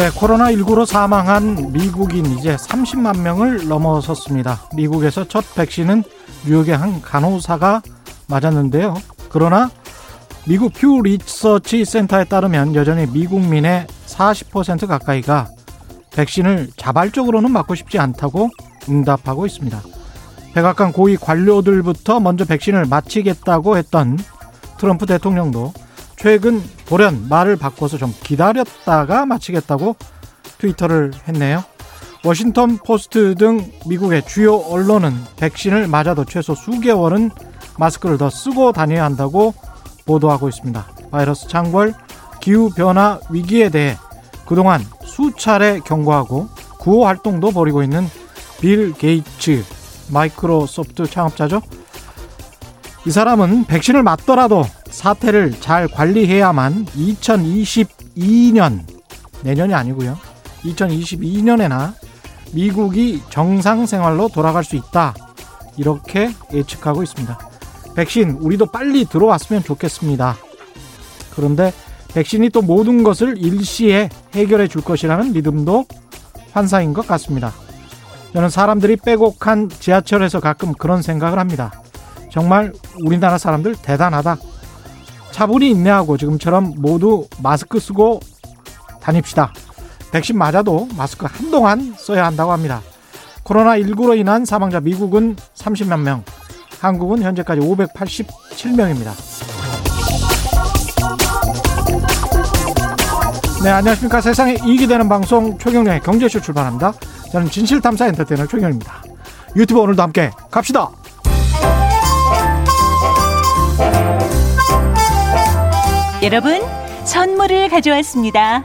네, 코로나19로 사망한 미국인 이제 30만 명을 넘어섰습니다. 미국에서 첫 백신은 뉴욕의 한 간호사가 맞았는데요. 그러나 미국 퓨 리서치 센터에 따르면 여전히 미국민의 40% 가까이가 백신을 자발적으로는 맞고 싶지 않다고 응답하고 있습니다. 백악관 고위 관료들부터 먼저 백신을 마치겠다고 했던 트럼프 대통령도 최근 돌연 말을 바꿔서 좀 기다렸다가 마치겠다고 트위터를 했네요. 워싱턴 포스트 등 미국의 주요 언론은 백신을 맞아도 최소 수개월은 마스크를 더 쓰고 다녀야 한다고 보도하고 있습니다. 바이러스 창궐, 기후변화 위기에 대해 그동안 수차례 경고하고 구호 활동도 벌이고 있는 빌 게이츠, 마이크로소프트 창업자죠. 이 사람은 백신을 맞더라도 사태를 잘 관리해야만 2022년 내년이 아니고요. 2022년에나 미국이 정상 생활로 돌아갈 수 있다. 이렇게 예측하고 있습니다. 백신 우리도 빨리 들어왔으면 좋겠습니다. 그런데 백신이 또 모든 것을 일시에 해결해 줄 것이라는 믿음도 환상인 것 같습니다. 저는 사람들이 빼곡한 지하철에서 가끔 그런 생각을 합니다. 정말 우리나라 사람들 대단하다. 차분히 인내하고 지금처럼 모두 마스크 쓰고 다닙시다. 백신 맞아도 마스크 한동안 써야 한다고 합니다. 코로나19로 인한 사망자 미국은 30만 명, 한국은 현재까지 587명입니다. 네, 안녕하십니까. 세상에 이익이 되는 방송 최경련의 경제쇼 출발합니다. 저는 진실탐사 엔터테이너 최경련입니다. 유튜브 오늘도 함께 갑시다. 여러분, 선물을 가져왔습니다.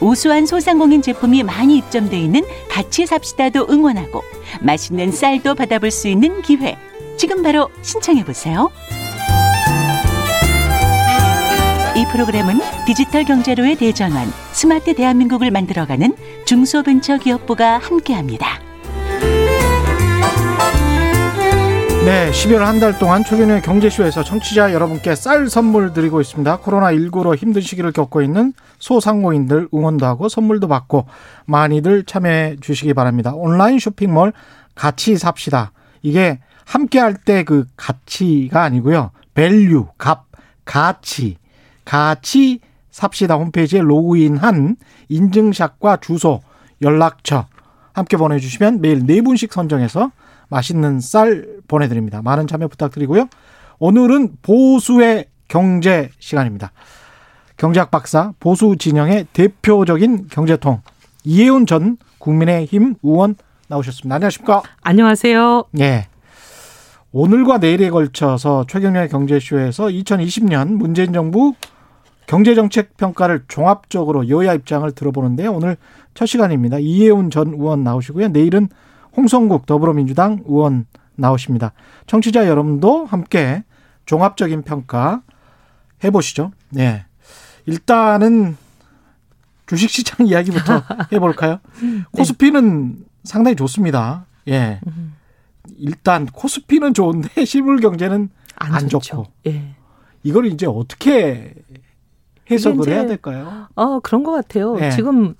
우수한 소상공인 제품이 많이 입점돼 있는 같이 삽시다도 응원하고 맛있는 쌀도 받아볼 수 있는 기회. 지금 바로 신청해 보세요. 이 프로그램은 디지털 경제로의 대전환, 스마트 대한민국을 만들어가는 중소벤처기업부가 함께합니다. 네, 12월 한 달 동안 최경영의 경제쇼에서 청취자 여러분께 쌀 선물 드리고 있습니다. 코로나19로 힘든 시기를 겪고 있는 소상공인들 응원도 하고 선물도 받고 많이들 참여해 주시기 바랍니다. 온라인 쇼핑몰 가치삽시다. 이게 함께 할 때 그 같이가 아니고요. value, 값, 가치. 같이 삽시다 홈페이지에 로그인한 인증샷과 주소, 연락처 함께 보내주시면 매일 네 분씩 선정해서 맛있는 쌀 보내드립니다. 많은 참여 부탁드리고요. 오늘은 보수의 경제 시간입니다. 경제학 박사 보수 진영의 대표적인 경제통 이혜훈 전 국민의힘 의원 나오셨습니다. 안녕하십니까? 안녕하세요. 예. 오늘과 내일에 걸쳐서 최경련의 경제쇼에서 2020년 문재인 정부 경제정책 평가를 종합적으로 여야 입장을 들어보는데요. 오늘 첫 시간입니다. 이혜훈 전 의원 나오시고요. 내일은 홍성국 더불어민주당 의원 나오십니다. 청취자 여러분도 함께 종합적인 평가 해보시죠. 네. 일단은 주식시장 이야기부터 해볼까요? 네. 코스피는 상당히 좋습니다. 예. 일단 코스피는 좋은데 실물 경제는 안, 안 좋고. 예. 이걸 이제 어떻게 해석을 해야 될까요? 어 그런 것 같아요. 예. 지금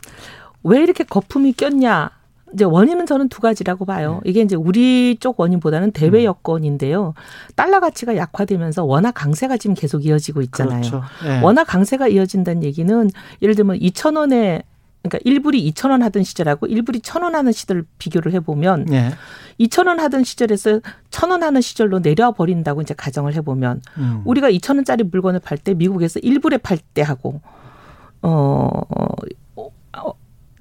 왜 이렇게 거품이 꼈냐? 이제 원인은 저는 두 가지라고 봐요. 네. 이게 이제 우리 쪽 원인보다는 대외 음. 여건인데요. 달러 가치가 약화되면서 원화 강세가 지금 계속 이어지고 있잖아요. 그렇죠. 네. 원화 강세가 이어진다는 얘기는 예를 들면 2천 원에 그러니까 1불이 2천 원 하던 시절하고 1불이 1천 원 하는 시절 비교를 해보면 네. 2천 원 하던 시절에서 1천 원 하는 시절로 내려와 버린다고 이제 가정을 해보면 음. 우리가 2천 원짜리 물건을 팔 때 미국에서 1불에 팔 때 하고 어, 어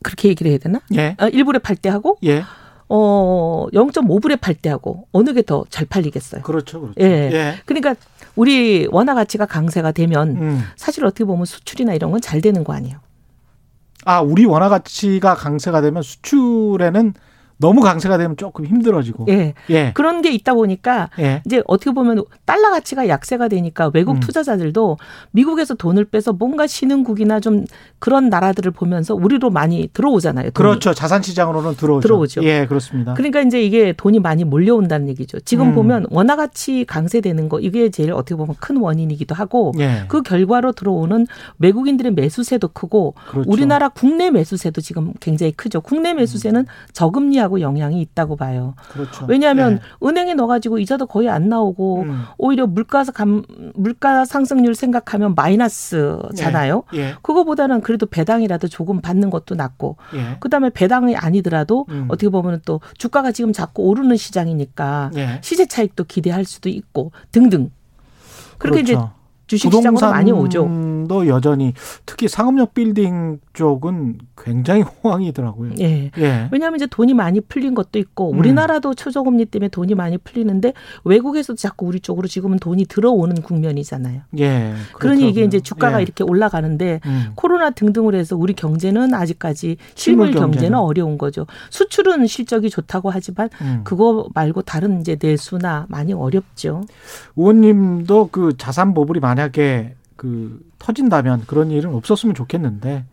그렇게 얘기를 해야 되나? 예. 어, 일부에 팔 때 하고 예. 어 0.5불에 팔 때 하고 어느 게 더 잘 팔리겠어요. 그렇죠, 그렇죠. 예. 예. 그러니까 우리 원화 가치가 강세가 되면 음. 사실 어떻게 보면 수출이나 이런 건 잘 되는 거 아니에요. 아, 우리 원화 가치가 강세가 되면 수출에는 너무 강세가 되면 조금 힘들어지고. 예. 예. 그런 게 있다 보니까 예. 이제 어떻게 보면 달러 가치가 약세가 되니까 외국 음. 투자자들도 미국에서 돈을 빼서 뭔가 신흥국이나 좀 그런 나라들을 보면서 우리로 많이 들어오잖아요. 돈이. 그렇죠. 자산 시장으로는 들어오죠. 들어오죠. 예, 그렇습니다. 그러니까 이제 이게 돈이 많이 몰려온다는 얘기죠. 지금 음. 보면 원화 가치 강세되는 거 이게 제일 어떻게 보면 큰 원인이기도 하고 예. 그 결과로 들어오는 외국인들의 매수세도 크고 그렇죠. 우리나라 국내 매수세도 지금 굉장히 크죠. 국내 매수세는 음. 저금리 하고 영향이 있다고 봐요. 그렇죠. 왜냐하면 네. 은행에 넣어가지고 이자도 거의 안 나오고 음. 오히려 물가 감 물가 상승률 생각하면 마이너스잖아요. 예. 예. 그거보다는 그래도 배당이라도 조금 받는 것도 낫고 예. 그다음에 배당이 아니더라도 음. 어떻게 보면 또 주가가 지금 자꾸 오르는 시장이니까 예. 시세 차익도 기대할 수도 있고 등등. 그렇게 그렇죠. 이제 주식시장으로 많이 오죠. 도 여전히 특히 상업용 빌딩 쪽은 굉장히 호황이더라고요. 예. 예. 왜냐하면 이제 돈이 많이 풀린 것도 있고 음. 우리나라도 초저금리 때문에 돈이 많이 풀리는데 외국에서도 자꾸 우리 쪽으로 지금은 돈이 들어오는 국면이잖아요. 예. 그러니 이게 이제 주가가 예. 이렇게 올라가는데 음. 코로나 등등으로 해서 우리 경제는 아직까지 실물, 경제는. 경제는 어려운 거죠. 수출은 실적이 좋다고 하지만 음. 그거 말고 다른 이제 내수나 많이 어렵죠. 의원님도 그 자산 보불이 만약에 그 터진다면 그런 일은 없었으면 좋겠는데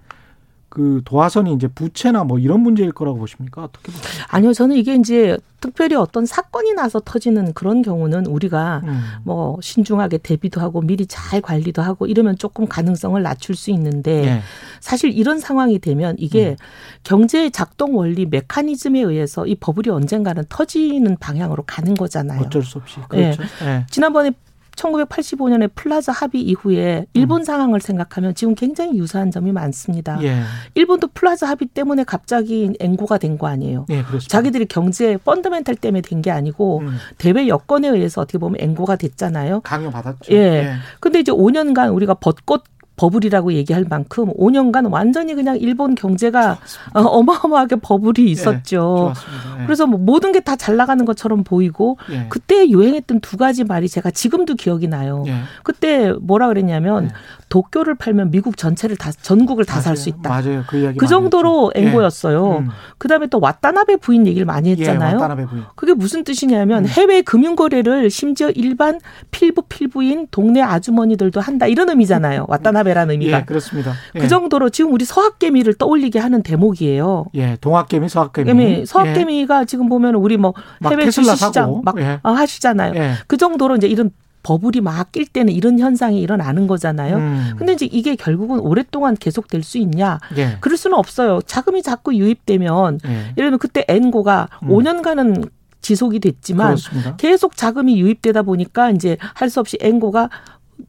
그 도화선이 이제 부채나 뭐 이런 문제일 거라고 보십니까? 어떻게 보십니까? 아니요, 저는 이게 이제 특별히 어떤 사건이 나서 터지는 그런 경우는 우리가 음. 뭐 신중하게 대비도 하고 미리 잘 관리도 하고 이러면 조금 가능성을 낮출 수 있는데 네. 사실 이런 상황이 되면 이게 음. 경제의 작동 원리 메커니즘에 의해서 이 버블이 언젠가는 터지는 방향으로 가는 거잖아요. 어쩔 수 없이 그렇죠. 네. 네. 지난번에 1985년에 플라자 합의 이후에 일본 음. 상황을 생각하면 지금 굉장히 유사한 점이 많습니다. 예. 일본도 플라자 합의 때문에 갑자기 엔고가 된 거 아니에요. 예, 자기들이 경제 fundamental 때문에 된 게 아니고 음. 대외 여건에 의해서 어떻게 보면 엔고가 됐잖아요. 강요받았죠. 예. 예. 근데 이제 5년간 우리가 벚꽃 버블이라고 얘기할 만큼 5년간 완전히 그냥 일본 경제가 좋았습니다. 어, 어마어마하게 버블이 예, 있었죠. 네, 그래서 뭐 모든 게 다 잘 나가는 것처럼 보이고 예. 그때 유행했던 두 가지 말이 제가 지금도 기억이 나요. 예. 그때 뭐라 그랬냐면 도쿄를 팔면 미국 전체를 다 전국을 다 살 수 있다. 맞아요. 그 이야기 그 정도로 앵고였어요. 음. 그다음에 또 와타나베 부인 얘기를 많이 했잖아요. 와타나베 부인. 그게 무슨 뜻이냐면 음. 해외 금융 거래를 심지어 일반 필부 필부인 동네 아주머니들도 한다 이런 의미잖아요. 동학개미라는 의미가. 예, 그렇습니다. 그 예. 그 정도로 지금 우리 서학개미를 떠올리게 하는 대목이에요. 예, 동학개미, 서학개미. 예, 서학개미가 예. 지금 보면 우리 뭐 해외 주식 시장 막 예. 아, 하시잖아요. 예. 그 정도로 이제 이런 버블이 막 낄 때는 이런 현상이 일어나는 거잖아요. 음. 근데 이제 이게 결국은 오랫동안 계속될 수 있냐? 예. 그럴 수는 없어요. 자금이 자꾸 유입되면 예. 예를 들면 그때 엔고가 음. 5년간은 지속이 됐지만 그렇습니다. 계속 자금이 유입되다 보니까 이제 할 수 없이 엔고가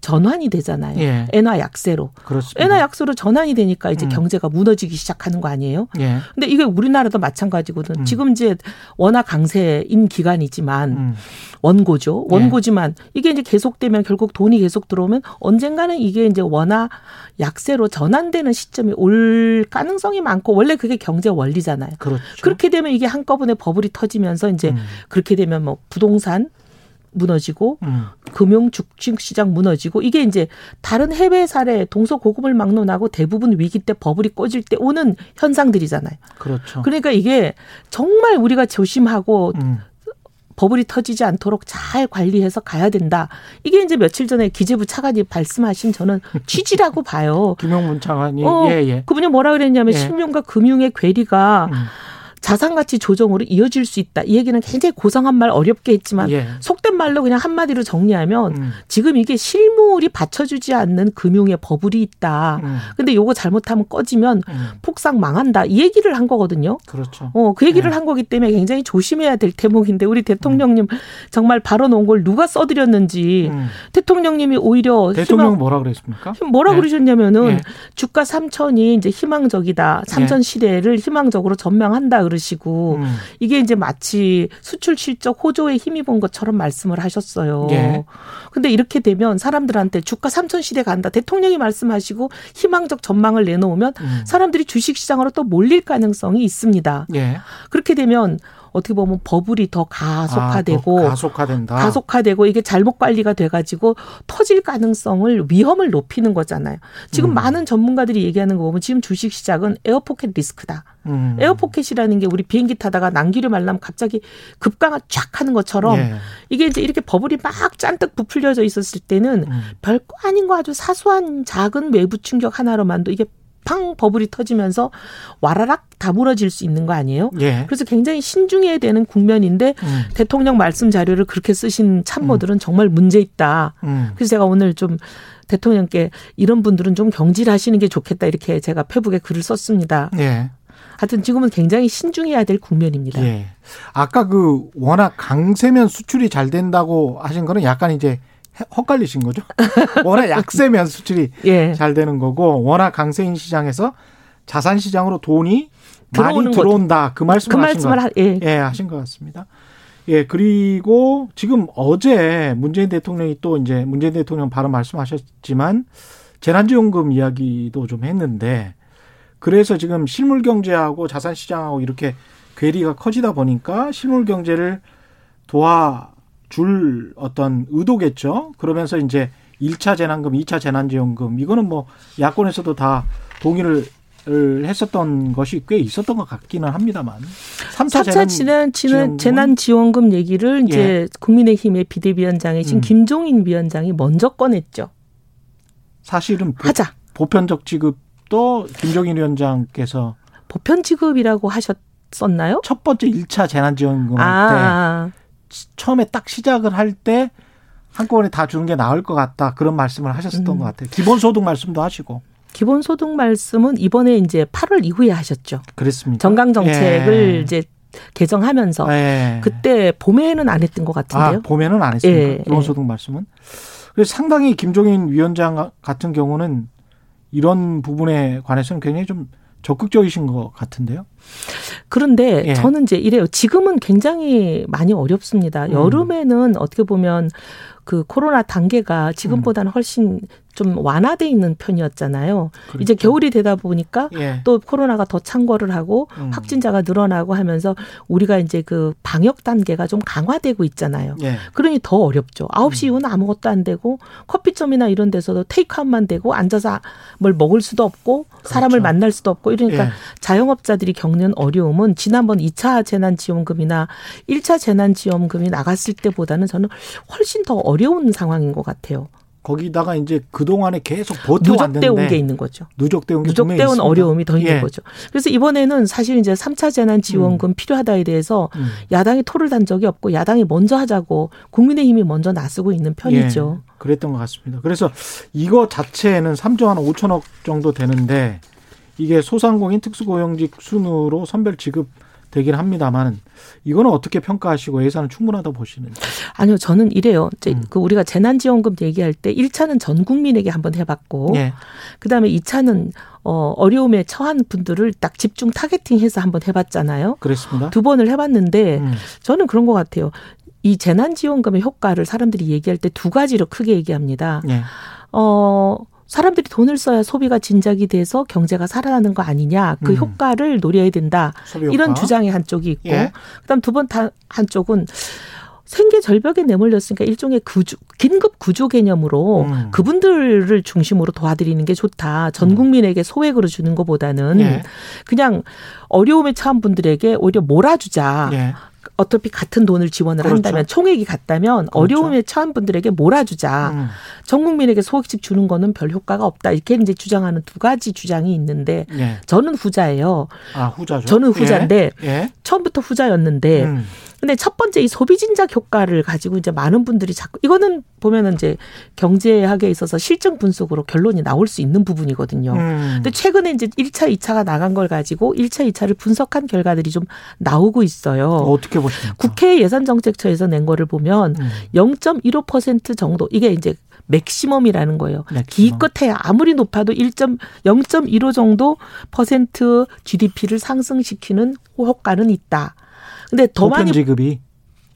전환이 되잖아요. 예. 엔화 약세로. 그렇습니다. 엔화 약세로 전환이 되니까 이제 음. 경제가 무너지기 시작하는 거 아니에요? 예. 근데 이게 우리나라도 마찬가지거든. 음. 지금 이제 워낙 강세인 기간이지만 음. 원고죠. 예. 원고지만 예. 이게 이제 계속되면 결국 돈이 계속 들어오면 언젠가는 이게 이제 원화 약세로 전환되는 시점이 올 가능성이 많고 원래 그게 경제 원리잖아요. 그렇죠. 그렇게 되면 이게 한꺼번에 버블이 터지면서 이제 음. 그렇게 되면 뭐 부동산 무너지고 음. 금융 주식 시장 무너지고 이게 이제 다른 해외 사례 동서 고금을 막론하고 대부분 위기 때 버블이 꺼질 때 오는 현상들이잖아요. 그렇죠. 그러니까 이게 정말 우리가 조심하고 음. 버블이 터지지 않도록 잘 관리해서 가야 된다. 이게 이제 며칠 전에 기재부 차관이 말씀하신 저는 취지라고 봐요. 김용문 차관이 어, 예, 예. 그분이 뭐라 그랬냐면 예. 신용과 금융의 괴리가 음. 자산 가치 조정으로 이어질 수 있다. 이 얘기는 굉장히 고상한 말 어렵게 했지만 예. 속된 말로 그냥 한마디로 정리하면 음. 지금 이게 실물이 받쳐주지 않는 금융의 버블이 있다. 음. 근데 요거 잘못하면 꺼지면 음. 폭삭 망한다. 이 얘기를 한 거거든요. 그렇죠. 어, 그 얘기를 예. 한 거기 때문에 굉장히 조심해야 될 대목인데 우리 대통령님 음. 정말 발언 온 걸 누가 써드렸는지 음. 대통령님이 오히려 대통령 희망, 뭐라 그랬습니까? 뭐라 예. 그러셨냐면은 예. 주가 3천이 이제 희망적이다. 3천 예. 시대를 희망적으로 전망한다. 그러시 고 음. 이게 이제 마치 수출 실적 호조에 힘입은 것처럼 말씀을 하셨어요. 예. 근데 이렇게 되면 사람들한테 주가 3천 시대 간다. 대통령이 말씀하시고 희망적 전망을 내놓으면 음. 사람들이 주식 시장으로 또 몰릴 가능성이 있습니다. 예. 그렇게 되면 어떻게 보면 버블이 더 가속화되고 아, 더 가속화된다. 가속화되고 이게 잘못 관리가 돼가지고 터질 가능성을 위험을 높이는 거잖아요. 지금 음. 많은 전문가들이 얘기하는 거 보면 지금 주식 시장은 에어포켓 리스크다. 음. 에어포켓이라는 게 우리 비행기 타다가 난기류 만나면 갑자기 급강하 쫙 하는 것처럼 예. 이게 이제 이렇게 버블이 막 잔뜩 부풀려져 있었을 때는 음. 별거 아닌 거 아주 사소한 작은 외부 충격 하나로만도 이게 팡 버블이 터지면서 와라락 다물어질 수 있는 거 아니에요? 예. 그래서 굉장히 신중해야 되는 국면인데 음. 대통령 말씀 자료를 그렇게 쓰신 참모들은 음. 정말 문제 있다. 음. 그래서 제가 오늘 좀 대통령께 이런 분들은 좀 경질하시는 게 좋겠다 이렇게 제가 페북에 글을 썼습니다. 예. 하여튼 지금은 굉장히 신중해야 될 국면입니다. 예. 아까 그 워낙 강세면 수출이 잘 된다고 하신 거는 약간 이제 헛갈리신 거죠. 워낙 약세면 수출이 예. 잘 되는 거고 워낙 강세인 시장에서 자산 시장으로 돈이 많이 들어온다. 것. 그 말씀을, 그 말씀을 하신 것, 하, 예. 예, 하신 것 같습니다. 예, 그리고 지금 어제 문재인 대통령이 또 이제 문재인 대통령 바로 말씀하셨지만 재난지원금 이야기도 좀 했는데 그래서 지금 실물 경제하고 자산 시장하고 이렇게 괴리가 커지다 보니까 실물 경제를 도와 줄 어떤 의도겠죠. 그러면서 이제 1차 재난금, 2차 재난지원금 이거는 뭐 야권에서도 다 동의를 했었던 것이 꽤 있었던 것 같기는 합니다만. 3차, 3차 재난, 지난, 재난 지원금 얘기를 이제 예. 국민의힘의 비대위원장이신 음. 김종인 위원장이 먼저 꺼냈죠. 사실은 보, 하자. 보편적 지급도 김종인 위원장께서 보편 지급이라고 하셨었나요? 첫 번째 1차 재난 지원금 아. 때 처음에 딱 시작을 할 때 한꺼번에 다 주는 게 나을 것 같다 그런 말씀을 하셨었던 음. 것 같아요. 기본소득 말씀도 하시고. 기본소득 말씀은 이번에 이제 8월 이후에 하셨죠. 그렇습니다. 정강 정책을 예. 이제 개정하면서 예. 그때 봄에는 안 했던 것 같은데요. 아, 봄에는 안 했습니까? 예. 기본소득 예. 말씀은. 그래서 상당히 김종인 위원장 같은 경우는 이런 부분에 관해서는 굉장히 좀 적극적이신 것 같은데요. 그런데 예. 저는 이제 이래요. 지금은 굉장히 많이 어렵습니다. 음. 여름에는 어떻게 보면 그 코로나 단계가 지금보다는 음. 훨씬 좀 완화돼 있는 편이었잖아요. 그렇죠. 이제 겨울이 되다 보니까 예. 또 코로나가 더 창궐을 하고 음. 확진자가 늘어나고 하면서 우리가 이제 그 방역 단계가 좀 강화되고 있잖아요. 예. 그러니 더 어렵죠. 9시 음. 이후는 아무것도 안 되고 커피점이나 이런 데서도 테이크아웃만 되고 앉아서 뭘 먹을 수도 없고 사람을 그렇죠. 만날 수도 없고 이러니까 예. 자영업자들이 겪는 어려움은 지난번 2차 재난지원금이나 1차 재난지원금이 나갔을 때보다는 저는 훨씬 더 어려운 상황인 것 같아요. 거기다가 이제 그동안에 계속 버텨왔는데 누적돼 온 게 있는 거죠. 누적돼 온 게 누적돼 온 어려움이 더 있는 예. 거죠. 그래서 이번에는 사실 이제 3차 재난 지원금 음. 필요하다에 대해서 음. 야당이 토를 단 적이 없고 야당이 먼저 하자고 국민의힘이 먼저 나서고 있는 편이죠. 예. 그랬던 것 같습니다. 그래서 이거 자체는 3조 한 5천억 정도 되는데 이게 소상공인 특수고용직 순으로 선별 지급 되긴 합니다만 이거는 어떻게 평가하시고 예산은 충분하다고 보시는지? 아니요, 저는 이래요. 이제 음. 그 우리가 재난지원금 얘기할 때 1차는 전 국민에게 한번 해봤고, 예. 그 다음에 2차는 어, 어려움에 처한 분들을 딱 집중 타겟팅해서 한번 해봤잖아요. 그렇습니다. 두 번을 해봤는데 음. 저는 그런 것 같아요. 이 재난지원금의 효과를 사람들이 얘기할 때 두 가지로 크게 얘기합니다. 예. 어, 사람들이 돈을 써야 소비가 진작이 돼서 경제가 살아나는 거 아니냐 그 음. 효과를 노려야 된다 이런 주장의 한쪽이 있고 예. 그다음 두 번 한쪽은 생계 절벽에 내몰렸으니까 일종의 구조, 긴급 구조 개념으로 음. 그분들을 중심으로 도와드리는 게 좋다. 전 음. 국민에게 소액으로 주는 것보다는 예. 그냥 어려움에 처한 분들에게 오히려 몰아주자. 예. 어차피 같은 돈을 지원을 그렇죠. 한다면 총액이 같다면 그렇죠. 어려움에 처한 분들에게 몰아주자. 음. 전 국민에게 소액집 주는 거는 별 효과가 없다. 이렇게 이제 주장하는 두 가지 주장이 있는데 예. 저는 후자예요. 아, 후자죠. 저는 후자인데 예. 예. 처음부터 후자였는데 음. 근데 첫 번째 이 소비 진작 효과를 가지고 이제 많은 분들이 자꾸 이거는 보면은 이제 경제학에 있어서 실증 분석으로 결론이 나올 수 있는 부분이거든요. 음. 근데 최근에 이제 1차, 2차가 나간 걸 가지고 1차, 2차를 분석한 결과들이 좀 나오고 있어요. 어떻게 보십니까? 국회 예산정책처에서 낸 거를 보면 음. 0.15% 정도 이게 이제 맥시멈이라는 거예요. 맥시멈. 기껏해야 아무리 높아도 1.0.15 정도 퍼센트 GDP를 상승시키는 효과는 있다. 근데 더 보편 많이 지급이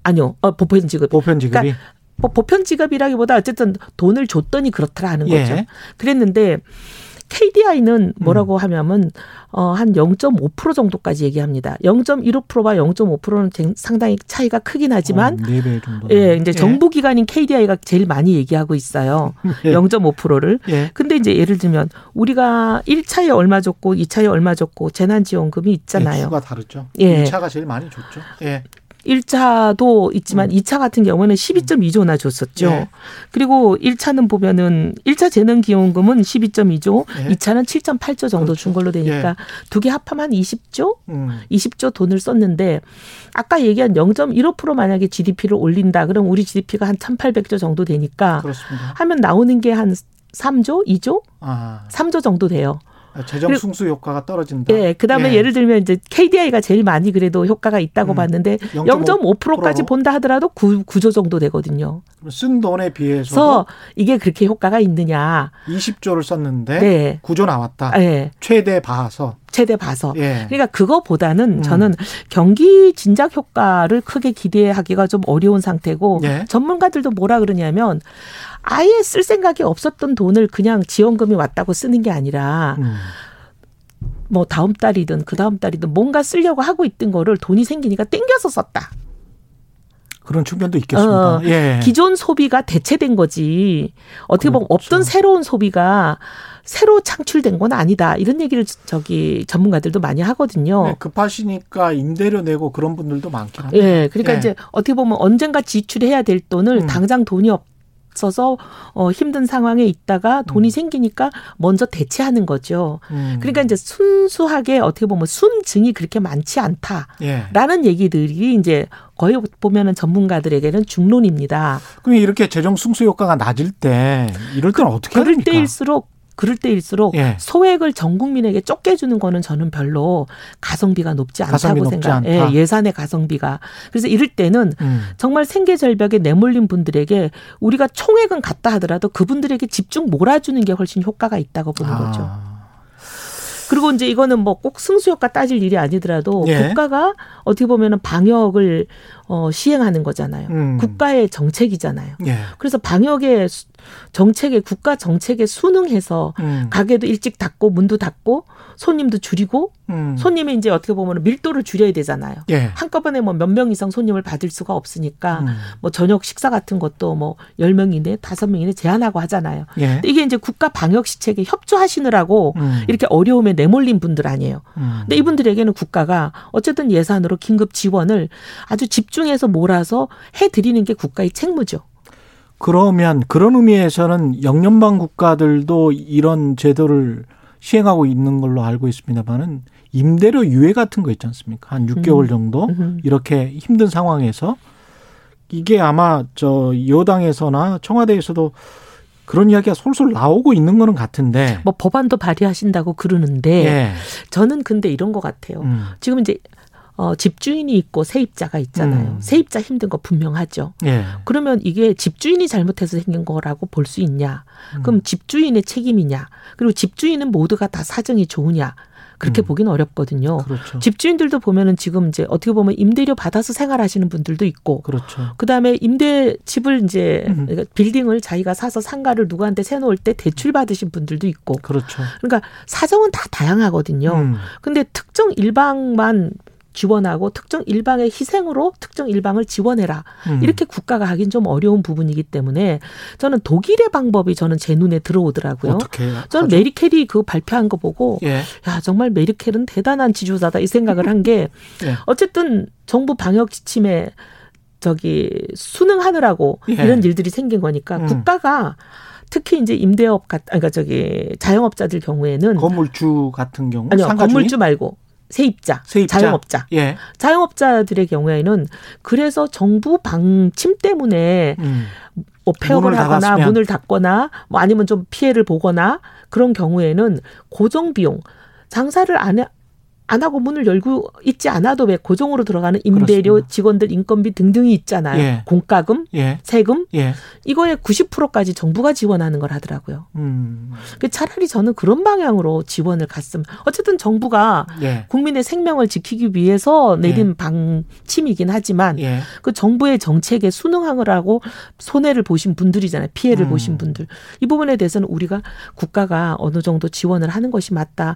아니요. 어, 보편 지급. 보편 지급이 그러니까 뭐 보편 지급이라기보다 어쨌든 돈을 줬더니 그렇더라 하는 거죠. 예. 그랬는데 KDI는 뭐라고 음. 하냐면 어, 한 0.5% 정도까지 얘기합니다. 0.15%와 0.5%는 상당히 차이가 크긴 하지만 어, 4배 정도. 예, 이제 예. 정부 기관인 KDI가 제일 많이 얘기하고 있어요. 예. 0.5%를. 예. 근데 이제 예를 들면 우리가 1차에 얼마 줬고 2차에 얼마 줬고 재난 지원금이 있잖아요. 예, 수가 다르죠. 예. 1차가 제일 많이 줬죠. 예. 1차도 있지만 음. 2차 같은 경우는 12.2조나 줬었죠. 네. 그리고 1차는 보면은 1차 재능 기원금은 12.2조, 네. 2차는 7.8조 정도 그렇죠. 준 걸로 되니까 네. 두개 합하면 20조? 음. 20조 돈을 썼는데 아까 얘기한 0.15% 만약에 GDP를 올린다. 그럼 우리 GDP가 한 1,800조 정도 되니까 그렇습니다. 하면 나오는 게 한 3조, 2조? 아. 3조 정도 돼요. 아, 재정 승수 효과가 떨어진다. 예, 그다음에 예. 를 들면 이제 KDI가 제일 많이 그래도 효과가 있다고 음, 봤는데 0.5%까지 본다 하더라도 9, 9조 정도 되거든요. 쓴 돈에 비해서 이게 그렇게 효과가 있느냐? 20조를 썼는데 네. 9조 나왔다. 네. 최대 봐서 최대 봐서. 예. 그러니까 그거보다는 음. 저는 경기 진작 효과를 크게 기대하기가 좀 어려운 상태고 예. 전문가들도 뭐라 그러냐면 아예 쓸 생각이 없었던 돈을 그냥 지원금이 왔다고 쓰는 게 아니라 음. 뭐 다음 달이든 그 다음 달이든 뭔가 쓰려고 하고 있던 거를 돈이 생기니까 땡겨서 썼다. 그런 측면도 있겠습니다. 어, 예. 기존 소비가 대체된 거지. 어떻게 보면 그렇죠. 없던 새로운 소비가 새로 창출된 건 아니다. 이런 얘기를 저기 전문가들도 많이 하거든요. 네, 급하시니까 임대료 내고 그런 분들도 많긴 합니다. 예. 그러니까 예. 이제 어떻게 보면 언젠가 지출해야 될 돈을 음. 당장 돈이 없 없어서 어 힘든 상황에 있다가 돈이 음. 생기니까 먼저 대체하는 거죠. 음. 그러니까 이제 순수하게 어떻게 보면 순증이 그렇게 많지 않다라는 예. 얘기들이 이제 거의 보면은 전문가들에게는 중론입니다. 그럼 이렇게 재정 승수 효과가 낮을 때 이럴 때는 어떻게 그럴 합니까? 때일수록 그럴 때일수록 예. 소액을 전 국민에게 쫓겨주는 거는 저는 별로 가성비가 높지 않다고 생각. 예, 예산의 가성비가. 그래서 이럴 때는 음. 정말 생계 절벽에 내몰린 분들에게 우리가 총액은 갖다 하더라도 그분들에게 집중 몰아주는 게 훨씬 효과가 있다고 보는 아. 거죠. 그리고 이제 이거는 뭐 꼭 승수효과 따질 일이 아니더라도 예. 국가가 어떻게 보면은 방역을 어 시행하는 거잖아요. 음. 국가의 정책이잖아요. 예. 그래서 방역의 정책에 국가 정책에 순응해서 음. 가게도 일찍 닫고 문도 닫고 손님도 줄이고 음. 손님이 이제 어떻게 보면 밀도를 줄여야 되잖아요. 예. 한꺼번에 뭐 몇 명 이상 손님을 받을 수가 없으니까 음. 뭐 저녁 식사 같은 것도 뭐 10명 이내, 5명 이내 제한하고 하잖아요. 예. 이게 이제 국가 방역 시책에 협조하시느라고 음. 이렇게 어려움에 내몰린 분들 아니에요. 음. 근데 이분들에게는 국가가 어쨌든 예산으로 긴급 지원을 아주 집중해서 몰아서 해 드리는 게 국가의 책무죠. 그러면 그런 의미에서는 영연방 국가들도 이런 제도를 시행하고 있는 걸로 알고 있습니다만은 임대료 유예 같은 거 있지 않습니까? 한 6개월 음. 정도 음. 이렇게 힘든 상황에서 이게 아마 저 여당에서나 청와대에서도 그런 이야기가 솔솔 나오고 있는 거는 같은데. 뭐 법안도 발의하신다고 그러는데 예. 저는 근데 이런 것 같아요. 음. 지금 이제 어, 집주인이 있고 세입자가 있잖아요. 음. 세입자 힘든 거 분명하죠. 예. 그러면 이게 집주인이 잘못해서 생긴 거라고 볼 수 있냐? 음. 그럼 집주인의 책임이냐? 그리고 집주인은 모두가 다 사정이 좋으냐? 그렇게 음. 보기는 어렵거든요. 그렇죠. 집주인들도 보면은 지금 이제 어떻게 보면 임대료 받아서 생활하시는 분들도 있고, 그렇죠. 그다음에 임대 집을 이제 음. 그러니까 빌딩을 자기가 사서 상가를 누구한테 세놓을 때 대출 받으신 분들도 있고, 그렇죠. 그러니까 사정은 다 다양하거든요. 음. 근데 특정 일방만 지원하고 특정 일방의 희생으로 특정 일방을 지원해라. 음. 이렇게 국가가 하긴 좀 어려운 부분이기 때문에 저는 독일의 방법이 저는 제 눈에 들어오더라고요. 어떻게 저는? 메르켈이 그 발표한 거 보고 예. 야 정말 메르켈은 대단한 지도자다 이 생각을 한게 예. 어쨌든 정부 방역 지침에 저기 순응하느라고 예. 이런 일들이 생긴 거니까 음. 국가가 특히 이제 임대업 같, 그러니까 저기 자영업자들 경우에는 건물주 같은 경우 아니요? 건물주 말고 세입자, 세입자, 자영업자. 예. 자영업자들의 경우에는 그래서 정부 방침 때문에 음. 뭐 폐업을 문을 하거나 닫았으면. 문을 닫거나 뭐 아니면 좀 피해를 보거나 그런 경우에는 고정 비용 장사를 안 해, 안 하고 문을 열고 있지 않아도 왜 고정으로 들어가는 임대료, 그렇습니다. 직원들 인건비 등등이 있잖아요. 예. 공과금, 예. 세금 예. 이거에 90%까지 정부가 지원하는 걸 하더라고요. 음. 그 차라리 저는 그런 방향으로 지원을 갔으면 어쨌든 정부가 예. 국민의 생명을 지키기 위해서 내린 예. 방침이긴 하지만 예. 그 정부의 정책에 순응하느라고 손해를 보신 분들이잖아요. 피해를 음. 보신 분들 이 부분에 대해서는 우리가 국가가 어느 정도 지원을 하는 것이 맞다.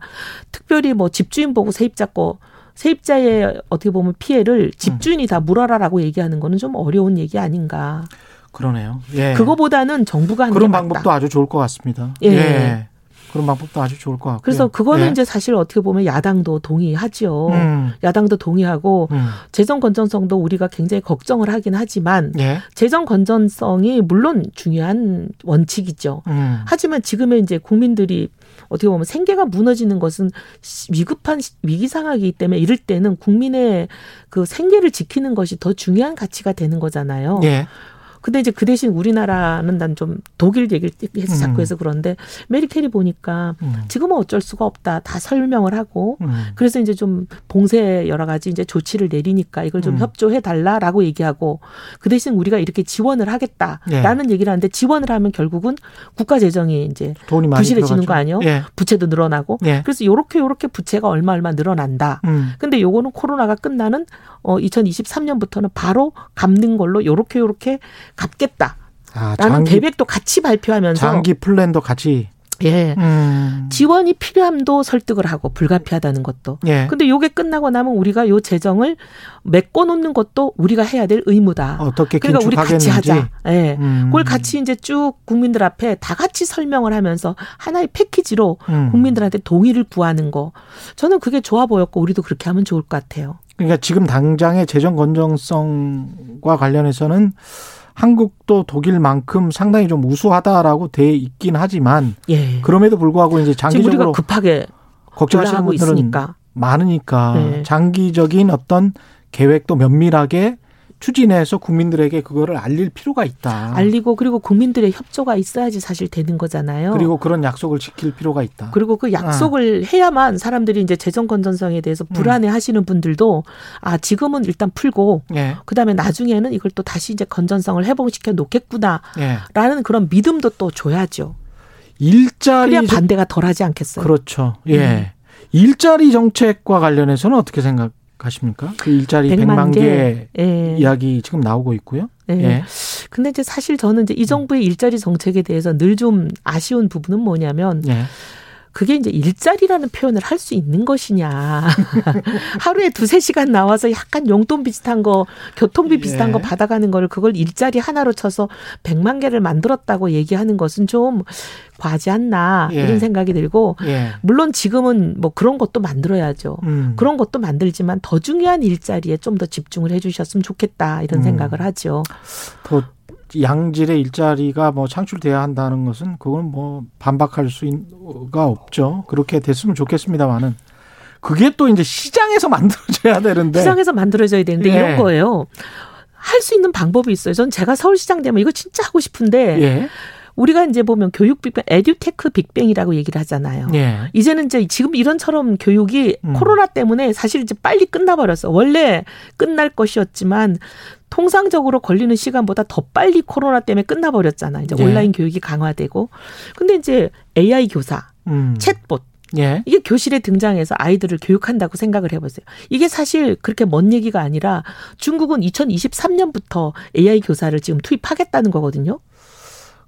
특별히 뭐 집주인 보고 세입자 거 세입자의 어떻게 보면 피해를 집주인이 다 물어라라고 얘기하는 거는 좀 어려운 얘기 아닌가. 그러네요. 예. 그거보다는 정부가 하는 그런 방법도 아주 좋을 것 같습니다. 예. 예. 그런 방법도 아주 좋을 것 같고요. 그래서 그거는 예. 이제 사실 어떻게 보면 야당도 동의하지요. 음. 야당도 동의하고 음. 재정 건전성도 우리가 굉장히 걱정을 하긴 하지만 예. 재정 건전성이 물론 중요한 원칙이죠. 음. 하지만 지금의 이제 국민들이 어떻게 보면 생계가 무너지는 것은 위급한 위기 상황이기 때문에 이럴 때는 국민의 그 생계를 지키는 것이 더 중요한 가치가 되는 거잖아요. 예. 근데 이제 그 대신 우리나라는 난 좀 독일 얘기를 해서 자꾸 음. 해서 그런데 메르켈이 보니까 음. 지금은 어쩔 수가 없다. 다 설명을 하고 음. 그래서 이제 좀 봉쇄 여러 가지 이제 조치를 내리니까 이걸 좀 음. 협조해 달라라고 얘기하고 그 대신 우리가 이렇게 지원을 하겠다라는 예. 얘기를 하는데 지원을 하면 결국은 국가 재정이 이제 부실해지는 거 아니에요? 예. 부채도 늘어나고 예. 그래서 요렇게 요렇게 부채가 얼마 얼마 늘어난다. 음. 근데 요거는 코로나가 끝나는 어 2023년부터는 바로 갚는 걸로 요렇게 요렇게 갚겠다. 아, 라는 계획도 같이 발표하면서 장기 플랜도 같이 예. 음. 지원이 필요함도 설득을 하고 불가피하다는 것도. 예. 근데 요게 끝나고 나면 우리가 요 재정을 메꿔 놓는 것도 우리가 해야 될 의무다. 어떻게 그러니까 우리 같이 하자. 예. 음. 그걸 같이 이제 쭉 국민들 앞에 다 같이 설명을 하면서 하나의 패키지로 음. 국민들한테 동의를 구하는 거. 저는 그게 좋아 보였고 우리도 그렇게 하면 좋을 것 같아요. 그러니까 지금 당장의 재정 건전성과 관련해서는 한국도 독일만큼 상당히 좀 우수하다라고 돼 있긴 하지만 예. 그럼에도 불구하고 이제 장기적으로 급하게 걱정하시는 분들은 있으니까. 많으니까 네. 장기적인 어떤 계획도 면밀하게 추진해서 국민들에게 그거를 알릴 필요가 있다. 알리고 그리고 국민들의 협조가 있어야지 사실 되는 거잖아요. 그리고 그런 약속을 지킬 필요가 있다. 그리고 그 약속을 아. 해야만 사람들이 이제 재정 건전성에 대해서 음. 불안해 하시는 분들도 아, 지금은 일단 풀고 예. 그다음에 나중에는 이걸 또 다시 이제 건전성을 회복시켜 놓겠구나라는 예. 그런 믿음도 또 줘야죠. 일자리 그래야 반대가 덜하지 않겠어요. 그렇죠. 예. 음. 일자리 정책과 관련해서는 어떻게 생각 가십니까? 그 일자리 100만, 100만 개, 예. 이야기 지금 나오고 있고요. 예. 예. 근데 이제 사실 저는 이제 이 정부의 일자리 정책에 대해서 늘 좀 아쉬운 부분은 뭐냐면 예. 그게 이제 일자리라는 표현을 할 수 있는 것이냐. 하루에 두세 시간 나와서 약간 용돈 비슷한 거, 교통비 비슷한 예. 거 받아가는 거를 그걸 일자리 하나로 쳐서 백만 개를 만들었다고 얘기하는 것은 좀 과하지 않나 예. 이런 생각이 들고 예. 물론 지금은 뭐 그런 것도 만들어야죠. 음. 그런 것도 만들지만 더 중요한 일자리에 좀 더 집중을 해 주셨으면 좋겠다 이런 음. 생각을 하죠. 더 양질의 일자리가 뭐 창출돼야 한다는 것은 그건 뭐 반박할 수가 없죠. 그렇게 됐으면 좋겠습니다만은 그게 또 이제 시장에서 만들어져야 되는데 시장에서 만들어져야 되는데 예. 이런 거예요. 할 수 있는 방법이 있어요. 전 제가 서울시장 되면 이거 진짜 하고 싶은데 예. 우리가 이제 보면 교육 빅뱅, 에듀테크 빅뱅이라고 얘기를 하잖아요. 예. 이제는 이제 지금 이런처럼 교육이 음. 코로나 때문에 사실 이제 빨리 끝나버렸어. 원래 끝날 것이었지만 통상적으로 걸리는 시간보다 더 빨리 코로나 때문에 끝나버렸잖아. 이제 예. 온라인 교육이 강화되고. 근데 이제 AI 교사, 음. 챗봇, 예. 이게 교실에 등장해서 아이들을 교육한다고 생각을 해보세요. 이게 사실 그렇게 먼 얘기가 아니라 중국은 2023년부터 AI 교사를 지금 투입하겠다는 거거든요.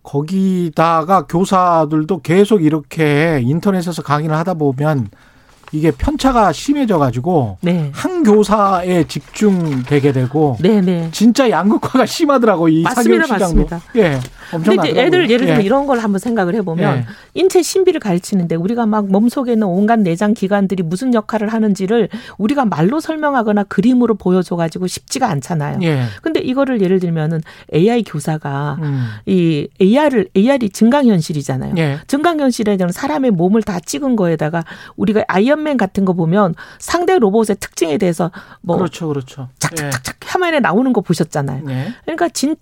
거기다가 교사들도 계속 이렇게 인터넷에서 강의를 하다 보면 이게 편차가 심해져 가지고 네. 한 교사에 집중되게 되고 네네. 네. 진짜 양극화가 심하더라고 이 사교육 시장도. 맞습니다. 예. 엄청 근데 애들 예를 들면 예. 이런 걸 한번 생각을 해보면 예. 인체 신비를 가르치는데 우리가 막 몸속에 있는 온갖 내장 기관들이 무슨 역할을 하는지를 우리가 말로 설명하거나 그림으로 보여줘가지고 쉽지가 않잖아요. 예. 근데 이거를 예를 들면은 AI 교사가 음. 이 AR을 AR이 증강현실이잖아요. 예. 증강현실에는 사람의 몸을 다 찍은 거에다가 우리가 아이언맨 같은 거 보면 상대 로봇의 특징에 대해서 뭐 그렇죠, 그렇죠. 착착착착 예. 화면에 나오는 거 보셨잖아요. 예. 그러니까 진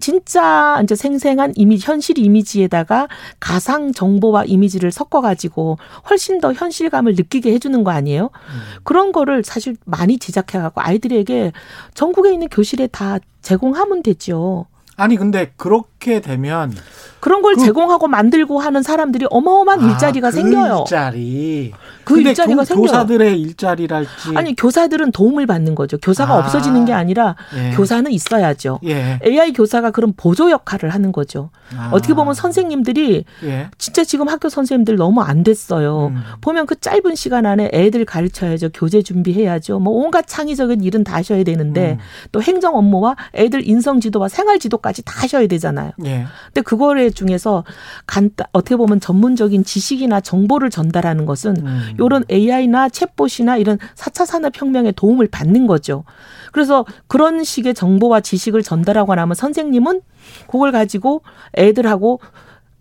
진짜 이제 생생한 이미지, 현실 이미지에다가 가상 정보와 이미지를 섞어가지고 훨씬 더 현실감을 느끼게 해주는 거 아니에요? 음. 그런 거를 사실 많이 제작해갖고 아이들에게 전국에 있는 교실에 다 제공하면 되죠. 아니 근데 그렇게 되면 그런 걸 그, 제공하고 만들고 하는 사람들이 어마어마한 아, 일자리가 그 생겨요. 일자리. 그 일자리가 교, 교사들의 일자리랄지. 아니 교사들은 도움을 받는 거죠. 교사가 아, 없어지는 게 아니라 예. 교사는 있어야죠. 예. AI 교사가 그런 보조 역할을 하는 거죠. 아. 어떻게 보면 선생님들이 예. 진짜 지금 학교 선생님들 너무 안 됐어요. 음. 보면 그 짧은 시간 안에 애들 가르쳐야죠. 교재 준비해야죠. 뭐 온갖 창의적인 일은 다 하셔야 되는데 음. 또 행정 업무와 애들 인성 지도와 생활 지도까지 다 하셔야 되잖아요. 예. 근데 그거를 중에서 간단 어떻게 보면 전문적인 지식이나 정보를 전달하는 것은 음. 이런 AI나 챗봇이나 이런 4차 산업 혁명의 도움을 받는 거죠. 그래서 그런 식의 정보와 지식을 전달하고 나면 선생님은 그걸 가지고 애들하고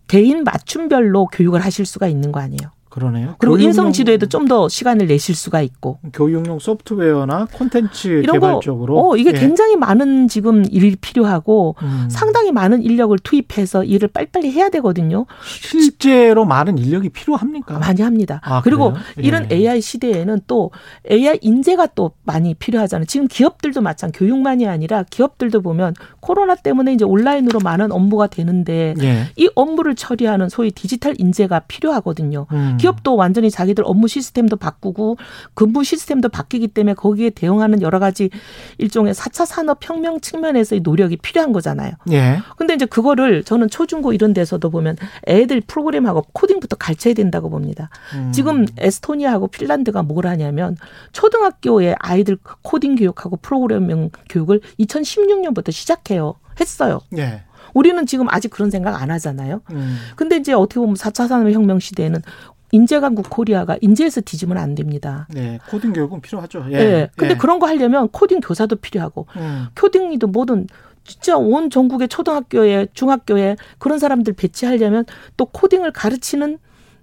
개인 맞춤별로 교육을 하실 수가 있는 거 아니에요. 그러네요. 그리고 인성 지도에도 좀 더 시간을 내실 수가 있고 교육용 소프트웨어나 콘텐츠 개발 거, 쪽으로 어, 이게 예. 굉장히 많은 지금 일이 필요하고 음. 상당히 많은 인력을 투입해서 일을 빨리빨리 해야 되거든요. 실제로 많은 인력이 필요합니까? 많이 합니다. 아, 그리고 예. 이런 AI 시대에는 또 AI 인재가 또 많이 필요하잖아요. 지금 기업들도 마찬 교육만이 아니라 기업들도 보면 코로나 때문에 이제 온라인으로 많은 업무가 되는데 예. 이 업무를 처리하는 소위 디지털 인재가 필요하거든요. 음. 기업도 완전히 자기들 업무 시스템도 바꾸고 근무 시스템도 바뀌기 때문에 거기에 대응하는 여러 가지 일종의 4차 산업 혁명 측면에서의 노력이 필요한 거잖아요. 예. 근데 이제 그거를 저는 초중고 이런 데서도 보면 애들 프로그램하고 코딩부터 가르쳐야 된다고 봅니다. 음. 지금 에스토니아하고 핀란드가 뭘 하냐면 초등학교에 아이들 코딩 교육하고 프로그래밍 교육을 2016년부터 시작해요. 했어요. 예. 우리는 지금 아직 그런 생각 안 하잖아요. 음. 근데 이제 어떻게 보면 4차 산업혁명 시대에는 인재강국 코리아가 인재에서 뒤지면 안 됩니다. 네, 코딩 교육은 필요하죠. 예. 네, 근데 예. 그런 거 하려면 코딩 교사도 필요하고, 음. 코딩이든 뭐든 진짜 온 전국의 초등학교에 중학교에 그런 사람들 배치하려면 또 코딩을 가르치는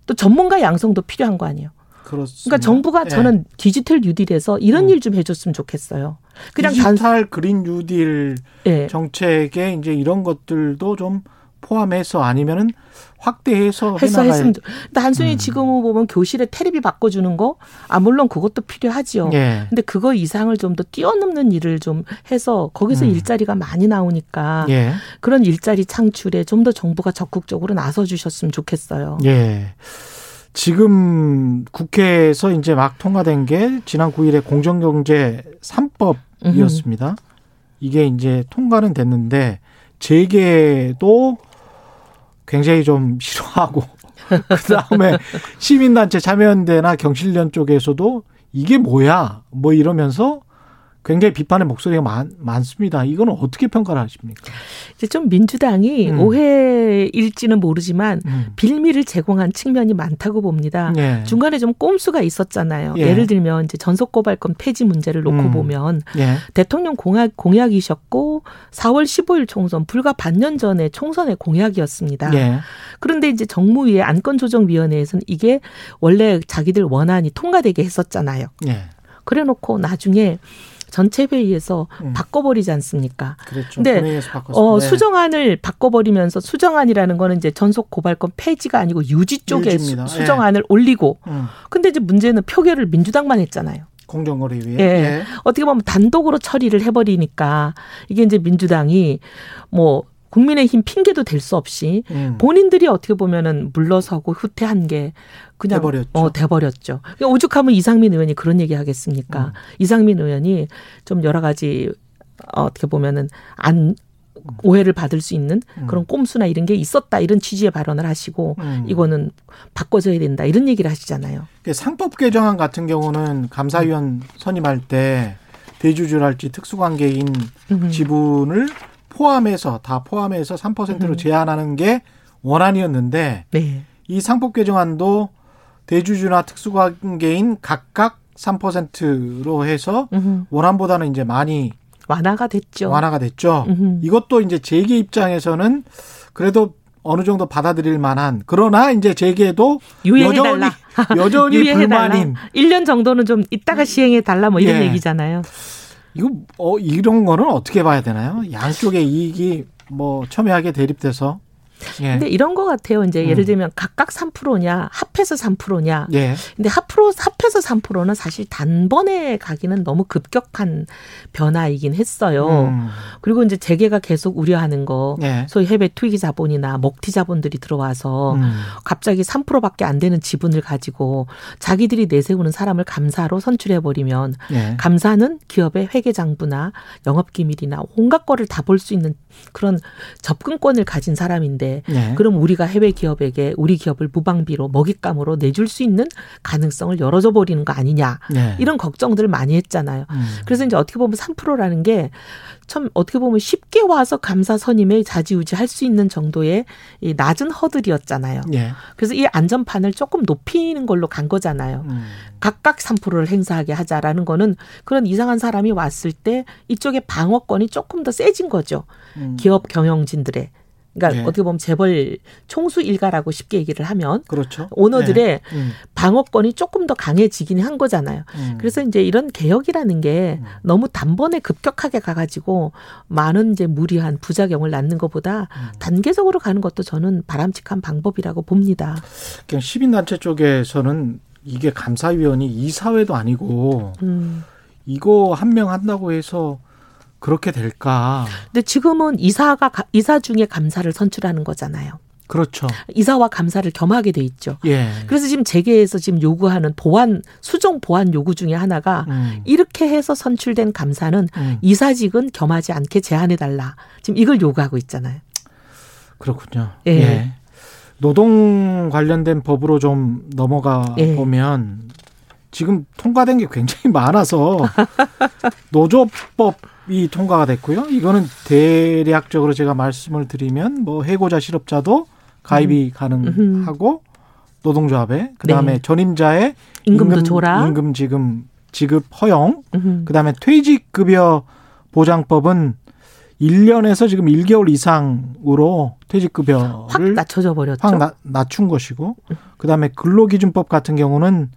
또 전문가 양성도 필요한 거 아니에요. 그렇습니다. 그러니까 정부가 예. 저는 디지털 뉴딜에서 이런 음. 일좀 해줬으면 좋겠어요. 그냥 디지털 단... 그린 뉴딜 예. 정책에 이제 이런 것들도 좀 포함해서 아니면은 확대해서 해서 했으면 단순히 음. 지금 보면 교실에 테레비 바꿔주는 거, 아 물론 그것도 필요하지요. 예. 근데 그거 이상을 좀 더 뛰어넘는 일을 좀 해서 거기서 음. 일자리가 많이 나오니까 예. 그런 일자리 창출에 좀 더 정부가 적극적으로 나서 주셨으면 좋겠어요. 예. 지금 국회에서 이제 막 통과된 게 지난 9일에 공정경제 3법이었습니다. 음. 이게 이제 통과는 됐는데 재계도 굉장히 좀 싫어하고 그다음에 시민단체 참여연대나 경실련 쪽에서도 이게 뭐야? 뭐 이러면서 굉장히 비판의 목소리가 많, 많습니다. 이거는 어떻게 평가를 하십니까? 이제 좀 민주당이 음. 오해일지는 모르지만 음. 빌미를 제공한 측면이 많다고 봅니다. 예. 중간에 좀 꼼수가 있었잖아요. 예. 를 들면 이제 전속 고발권 폐지 문제를 놓고 음. 보면 예. 대통령 공약 공약이셨고 4월 15일 총선 불과 반년 전에 총선의 공약이었습니다. 예. 그런데 이제 정무위의 안건조정위원회에서는 이게 원래 자기들 원안이 통과되게 했었잖아요. 예. 그래놓고 나중에 전체 회의에서 음. 바꿔버리지 않습니까? 그렇죠. 근데 어, 네. 수정안을 바꿔버리면서 수정안이라는 거는 이제 전속 고발권 폐지가 아니고 유지 쪽에 수, 정안을 네. 올리고. 음. 근데 이제 문제는 표결을 민주당만 했잖아요. 공정거래위에. 예. 예. 어떻게 보면 단독으로 처리를 해버리니까 이게 이제 민주당이 뭐 국민의힘 핑계도 될 수 없이 음. 본인들이 어떻게 보면은 물러서고 후퇴한 게 그냥 돼버렸죠. 어 돼버렸죠. 그러니까 오죽하면 이상민 의원이 그런 얘기 하겠습니까? 음. 이상민 의원이 좀 여러 가지 어, 어떻게 보면은 안 오해를 받을 수 있는 음. 그런 꼼수나 이런 게 있었다 이런 취지의 발언을 하시고 음. 이거는 바꿔줘야 된다 이런 얘기를 하시잖아요. 상법 개정안 같은 경우는 감사위원 선임할 때 대주주랄지 특수관계인 음. 지분을 포함해서 다 포함해서 3%로 음. 제한하는 게 원안이었는데 네. 이 상법 개정안도 대주주나 특수관계인 각각 3%로 해서 음흠. 원안보다는 이제 많이 완화가 됐죠. 완화가 됐죠. 음흠. 이것도 이제 재계 입장에서는 그래도 어느 정도 받아들일 만한 그러나 이제 재계도 여전히 여전히 불만인 1년 정도는 좀 이따가 시행해 달라 뭐 이런 예. 얘기잖아요. 이거 어 이런 거는 어떻게 봐야 되나요? 양쪽의 이익이 뭐 첨예하게 대립돼서 예. 근데 이런 것 같아요. 이제 음. 예를 들면 각각 3%냐, 합해서 3%냐. 예. 근데 합으로 합해서 3%는 사실 단번에 가기는 너무 급격한 변화이긴 했어요. 음. 그리고 이제 재계가 계속 우려하는 거, 예. 소위 해외 투기 자본이나 먹튀 자본들이 들어와서 음. 갑자기 3%밖에 안 되는 지분을 가지고 자기들이 내세우는 사람을 감사로 선출해 버리면 예. 감사는 기업의 회계 장부나 영업 기밀이나 온갖 거를 다 볼 수 있는 그런 접근권을 가진 사람인데 네. 그럼 우리가 해외 기업에게 우리 기업을 무방비로 먹잇감으로 내줄 수 있는 가능성을 열어줘 버리는 거 아니냐 네. 이런 걱정들을 많이 했잖아요. 음. 그래서 이제 어떻게 보면 3%라는 게 참 어떻게 보면 쉽게 와서 감사 선임에 자지우지 할 수 있는 정도의 이 낮은 허들이었잖아요. 네. 그래서 이 안전판을 조금 높이는 걸로 간 거잖아요. 음. 각각 3%를 행사하게 하자라는 거는 그런 이상한 사람이 왔을 때 이쪽에 방어권이 조금 더 세진 거죠. 음. 기업 경영진들의 그러니까 네. 어떻게 보면 재벌 총수 일가라고 쉽게 얘기를 하면 그렇죠. 오너들의 네. 음. 방어권이 조금 더 강해지긴 한 거잖아요. 음. 그래서 이제 이런 개혁이라는 게 음. 너무 단번에 급격하게 가가지고 많은 이제 무리한 부작용을 낳는 것보다 음. 단계적으로 가는 것도 저는 바람직한 방법이라고 봅니다. 그냥 시민단체 쪽에서는 이게 감사위원이 이사회도 아니고 음. 이거 한 명 한다고 해서 그렇게 될까? 근데 지금은 이사가 이사 중에 감사를 선출하는 거잖아요. 그렇죠. 이사와 감사를 겸하게 돼 있죠. 예. 그래서 지금 재계에서 지금 요구하는 보안 수정 보안 요구 중에 하나가 음. 이렇게 해서 선출된 감사는 음. 이사직은 겸하지 않게 제한해 달라. 지금 이걸 요구하고 있잖아요. 그렇군요. 예. 예. 노동 관련된 법으로 좀 넘어가 예. 보면 지금 통과된 게 굉장히 많아서 노조법 이 통과가 됐고요. 이거는 대략적으로 제가 말씀을 드리면 뭐 해고자 실업자도 가입이 음. 가능하고 노동조합에 그다음에 네. 전임자의 임금도 임금, 조라 임금 지금 지급 허용 음. 그다음에 퇴직급여 보장법은 1년에서 지금 1개월 이상으로 퇴직급여를 확 낮춰져 버렸죠. 확 나, 낮춘 것이고 그다음에 근로기준법 같은 경우는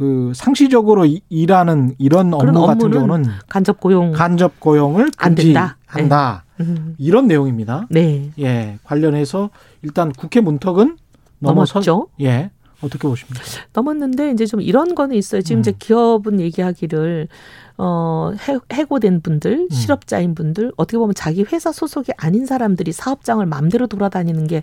그 상시적으로 일하는 이런 업무 같은 경우는 간접 고용 간접 고용을 금지한다. 네. 음. 이런 내용입니다. 네. 예. 관련해서 일단 국회 문턱은 넘어섰죠. 넘었죠. 예. 어떻게 보십니까? 넘었는데 이제 좀 이런 거는 있어요. 지금 음. 이제 기업은 얘기하기를 어, 해고된 분들, 음. 실업자인 분들, 어떻게 보면 자기 회사 소속이 아닌 사람들이 사업장을 마음대로 돌아다니는 게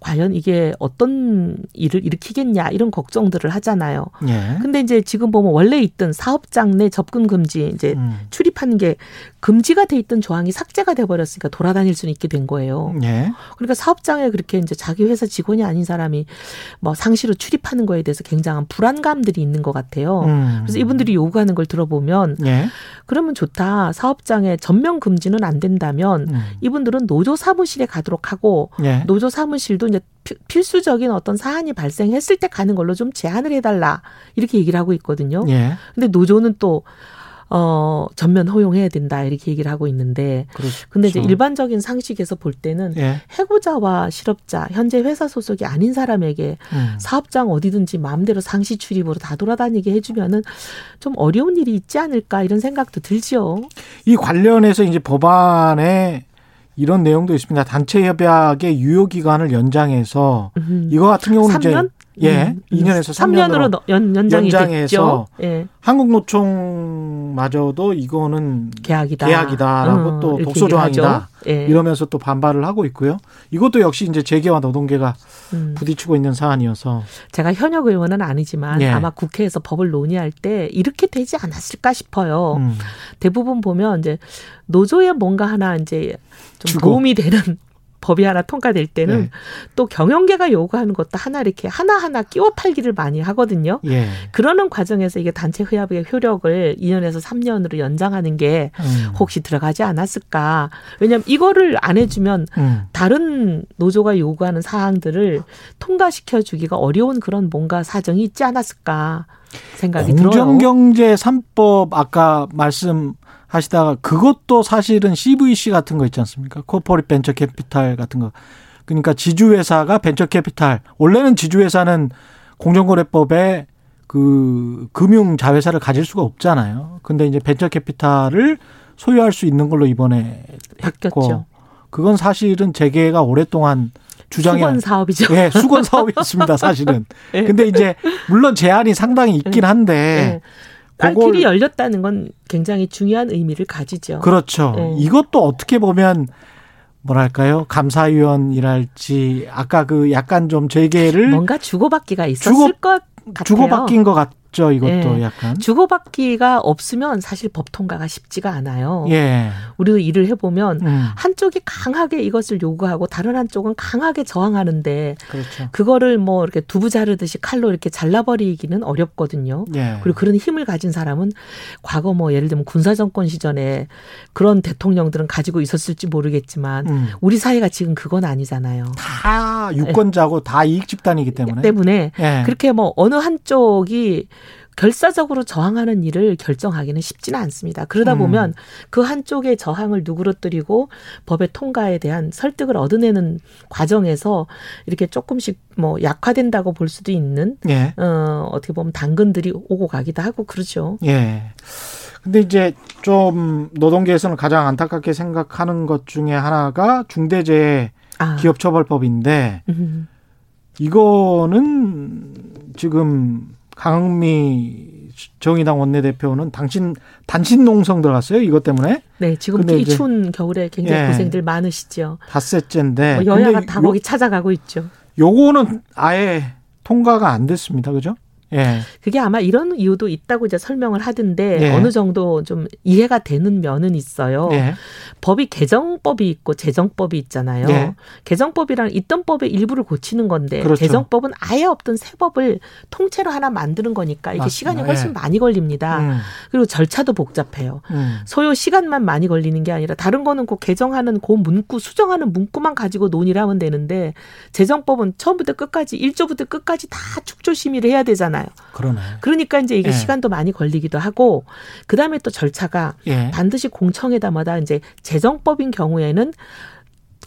과연 이게 어떤 일을 일으키겠냐 이런 걱정들을 하잖아요. 예. 근데 이제 지금 보면 원래 있던 사업장 내 접근 금지 이제 음. 출입하는 게 금지가 돼 있던 조항이 삭제가 돼 버렸으니까 돌아다닐 수는 있게 된 거예요. 예. 그러니까 사업장에 그렇게 이제 자기 회사 직원이 아닌 사람이 뭐 상시로 출입하는 거에 대해서 굉장한 불안감들이 있는 것 같아요. 음. 그래서 이분들이 요구하는 걸 들어보면 예. 그러면 좋다. 사업장에 전면 금지는 안 된다면 음. 이분들은 노조 사무실에 가도록 하고 예. 노조 사무실도 이제 필수적인 어떤 사안이 발생했을 때 가는 걸로 좀 제한을 해달라 이렇게 얘기를 하고 있거든요. 예. 근데 노조는 또 어, 전면 허용해야 된다 이렇게 얘기를 하고 있는데 그렇죠. 근데 이제 일반적인 상식에서 볼 때는 예. 해고자와 실업자 현재 회사 소속이 아닌 사람에게 음. 사업장 어디든지 마음대로 상시 출입으로 다 돌아다니게 해주면은 좀 어려운 일이 있지 않을까 이런 생각도 들지요. 이 관련해서 이제 법안에 이런 내용도 있습니다. 단체 협약의 유효 기간을 연장해서 음. 이거 같은 경우는 3년? 이제 예, 음. 2년에서 3년으로, 3년으로 연, 연장이 연장해서 예. 한국노총마저도 이거는 계약이다. 계약이다라고 음, 또 독소 조항이다. 예. 이러면서 또 반발을 하고 있고요. 이것도 역시 이제 재계와 노동계가 음. 부딪히고 있는 사안이어서 제가 현역 의원은 아니지만 예. 아마 국회에서 법을 논의할 때 이렇게 되지 않았을까 싶어요. 음. 대부분 보면 이제 노조에 뭔가 하나 이제 좀 주고. 도움이 되는 법이 하나 통과될 때는 네. 또 경영계가 요구하는 것도 하나 이렇게 하나하나 끼워 팔기를 많이 하거든요. 예. 그러는 과정에서 이게 단체 협약의 효력을 2년에서 3년으로 연장하는 게 음. 혹시 들어가지 않았을까. 왜냐하면 이거를 안 해주면 음. 다른 노조가 요구하는 사항들을 통과시켜 주기가 어려운 그런 뭔가 사정이 있지 않았을까 생각이 들어요. 공정경제 3법 아까 말씀 하시다가 그것도 사실은 CVC 같은 거 있지 않습니까? corporate venture capital 같은 거. 그러니까 지주회사가 벤처 캐피탈. 원래는 지주회사는 공정거래법에 그 금융 자회사를 가질 수가 없잖아요. 근데 이제 벤처 캐피탈을 소유할 수 있는 걸로 이번에 바뀌었죠. 그건 사실은 재계가 오랫동안 주장해 수건 사업이죠. 예, 수건 사업이었습니다, 사실은. 네. 근데 이제 물론 제한이 상당히 있긴 한데 네. 땅길이 열렸다는 건 굉장히 중요한 의미를 가지죠. 그렇죠. 네. 이것도 어떻게 보면 뭐랄까요 감사위원이랄지 아까 그 약간 좀 재계를 뭔가 주고받기가 있었을 주고, 것 같아요. 주고받긴 것 같. 있죠. 이것도 예. 약간 주고받기가 없으면 사실 법 통과가 쉽지가 않아요. 예. 우리도 일을 해보면 음. 한쪽이 강하게 이것을 요구하고 다른 한쪽은 강하게 저항하는데 그렇죠. 그거를 뭐 이렇게 두부 자르듯이 칼로 이렇게 잘라버리기는 어렵거든요. 예. 그리고 그런 힘을 가진 사람은 과거 뭐 예를 들면 군사 정권 시절에 그런 대통령들은 가지고 있었을지 모르겠지만 음. 우리 사회가 지금 그건 아니잖아요. 다 유권자고 예. 다 이익 집단이기 때문에 때문에 예. 그렇게 뭐 어느 한쪽이 결사적으로 저항하는 일을 결정하기는 쉽지는 않습니다. 그러다 음. 보면 그 한쪽의 저항을 누그러뜨리고 법의 통과에 대한 설득을 얻어내는 과정에서 이렇게 조금씩 뭐 약화된다고 볼 수도 있는 예. 어 어떻게 보면 당근들이 오고 가기도 하고 그러죠. 예. 근데 이제 좀 노동계에서는 가장 안타깝게 생각하는 것 중에 하나가 중대재해 아. 기업처벌법인데 음. 이거는 지금 강흥미 정의당 원내대표는 당신 단신 농성 들어갔어요 이것 때문에. 네, 지금 이 추운 겨울에 굉장히 예, 고생들 많으시죠. 닷새째인데 뭐 여야가 다 요, 거기 찾아가고 있죠. 요거는 아예 통과가 안 됐습니다, 그죠? 예. 그게 아마 이런 이유도 있다고 이제 설명을 하던데 예. 어느 정도 좀 이해가 되는 면은 있어요. 예. 법이 개정법이 있고 재정법이 있잖아요. 예. 개정법이란 있던 법의 일부를 고치는 건데 그렇죠. 개정법은 아예 없던 새 법을 통째로 하나 만드는 거니까 이게. 시간이 훨씬 예. 많이 걸립니다. 음. 그리고 절차도 복잡해요. 음. 소요 시간만 많이 걸리는 게 아니라 다른 거는 그 개정하는 그 문구 수정하는 문구만 가지고 논의를 하면 되는데 재정법은 처음부터 끝까지 1조부터 끝까지 다 축조 심의를 해야 되잖아요. 많아요. 그러네. 그러니까 이제 이게 예. 시간도 많이 걸리기도 하고 그다음에 또 절차가 예. 반드시 공청회담마다 이제 재정법인 경우에는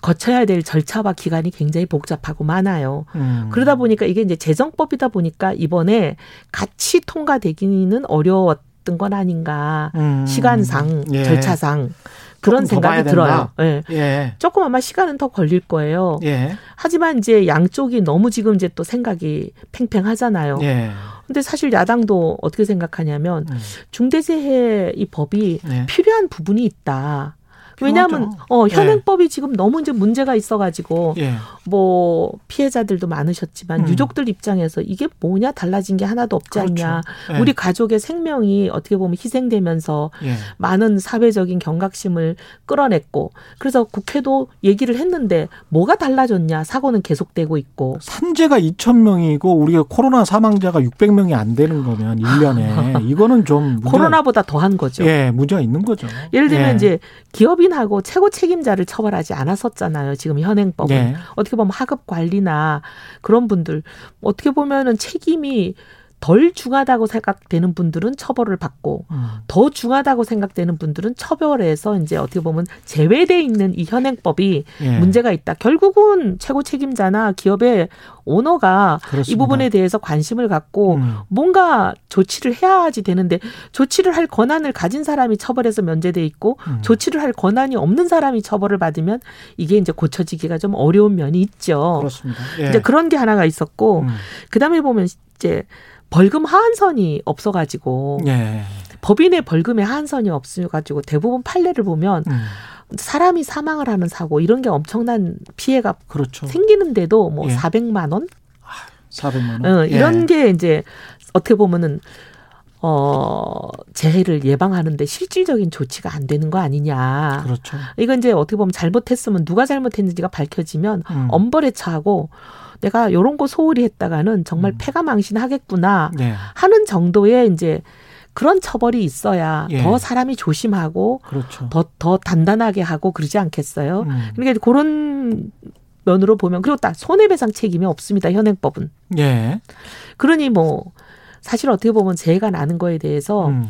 거쳐야 될 절차와 기간이 굉장히 복잡하고 많아요. 음. 그러다 보니까 이게 이제 재정법이다 보니까 이번에 같이 통과되기는 어려웠던 건 아닌가. 음. 시간상, 예. 절차상. 그런 생각이 들어요. 예. 예. 조금 아마 시간은 더 걸릴 거예요. 예. 하지만 이제 양쪽이 너무 지금 이제 또 생각이 팽팽하잖아요. 예. 근데 사실 야당도 어떻게 생각하냐면 음. 중대재해 이 법이 예. 필요한 부분이 있다. 왜냐하면 어 예. 현행법이 예. 지금 너무 이제 문제가 있어가지고 예. 뭐 피해자들도 많으셨지만 음. 유족들 입장에서 이게 뭐냐 달라진 게 하나도 없지 그렇죠. 않냐 예. 우리 가족의 생명이 어떻게 보면 희생되면서 예. 많은 사회적인 경각심을 끌어냈고 그래서 국회도 얘기를 했는데 뭐가 달라졌냐 사고는 계속되고 있고 산재가 2천 명이고 우리가 코로나 사망자가 600명이 안 되는 거면 1년에 이거는 좀 문제가, 코로나보다 더한 거죠. 예, 문제가 있는 거죠. 예를 들면 예. 이제 기업이 추인하고 최고 책임자를 처벌하지 않았었잖아요. 지금 현행법은 네. 어떻게 보면 하급 관리나 그런 분들 어떻게 보면은 책임이 덜 중하다고 생각되는 분들은 처벌을 받고 음. 더 중하다고 생각되는 분들은 처벌해서 이제 어떻게 보면 제외돼 있는 이 현행법이 예. 문제가 있다. 결국은 최고 책임자나 기업의 오너가 그렇습니다. 이 부분에 대해서 관심을 갖고 음. 뭔가 조치를 해야지 되는데 조치를 할 권한을 가진 사람이 처벌해서 면제돼 있고 음. 조치를 할 권한이 없는 사람이 처벌을 받으면 이게 이제 고쳐지기가 좀 어려운 면이 있죠. 그렇습니다. 예. 이제 그런 게 하나가 있었고 음. 그다음에 보면 이제 벌금 하한선이 없어가지고 예. 법인의 벌금에 하한선이 없어가지고 대부분 판례를 보면 음. 사람이 사망을 하는 사고 이런 게 엄청난 피해가 그렇죠. 생기는데도 뭐 예. 400만 원? 400만 원. 어, 이런 예. 게 이제 어떻게 보면은 어, 재해를 예방하는데 실질적인 조치가 안 되는 거 아니냐. 그렇죠. 이건 이제 어떻게 보면 잘못했으면 누가 잘못했는지가 밝혀지면 음. 엄벌에 처하고 내가 요런 거 소홀히 했다가는 정말 음. 패가 망신하겠구나 네. 하는 정도의 이제 그런 처벌이 있어야 예. 더 사람이 조심하고 그렇죠. 더, 더 단단하게 하고 그러지 않겠어요? 음. 그러니까 그런 면으로 보면 그리고 딱 손해배상 책임이 없습니다. 현행법은. 예. 그러니 뭐 사실 어떻게 보면 재해가 나는 거에 대해서 음.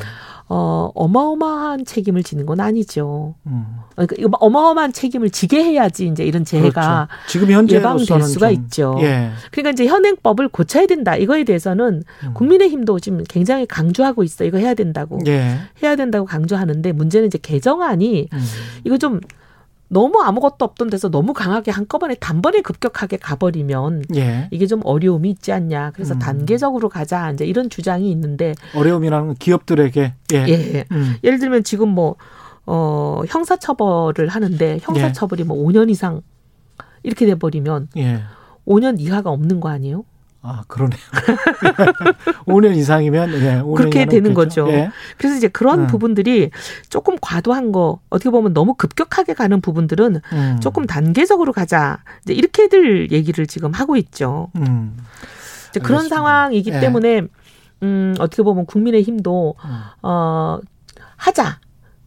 어, 어마어마한 책임을 지는 건 아니죠. 음. 그러니까 어마어마한 책임을 지게 해야지 이제 이런 재해가 그렇죠. 지금 현재 예방될 수가 좀, 있죠. 예. 그러니까 이제 현행법을 고쳐야 된다. 이거에 대해서는 음. 국민의힘도 지금 굉장히 강조하고 있어. 이거 해야 된다고. 예. 해야 된다고 강조하는데 문제는 이제 개정안이 음. 이거 좀 너무 아무것도 없던 데서 너무 강하게 한꺼번에 단번에 급격하게 가버리면 예. 이게 좀 어려움이 있지 않냐. 그래서 음. 단계적으로 가자. 이제 이런 주장이 있는데 어려움이라는 건 기업들에게 예. 예. 음. 예를 들면 지금 뭐 어, 형사처벌을 하는데 형사처벌이 예. 뭐 5년 이상 이렇게 돼 버리면 예. 5년 이하가 없는 거 아니에요? 아, 그러네요. 5년 이상이면 예, 5년 그렇게 되는 없겠죠. 거죠. 예. 그래서 이제 그런 음. 부분들이 조금 과도한 거 어떻게 보면 너무 급격하게 가는 부분들은 음. 조금 단계적으로 가자. 이제 이렇게들 얘기를 지금 하고 있죠. 음. 이제 그런 상황이기 예. 때문에 음, 어떻게 보면 국민의 힘도 음. 어 하자.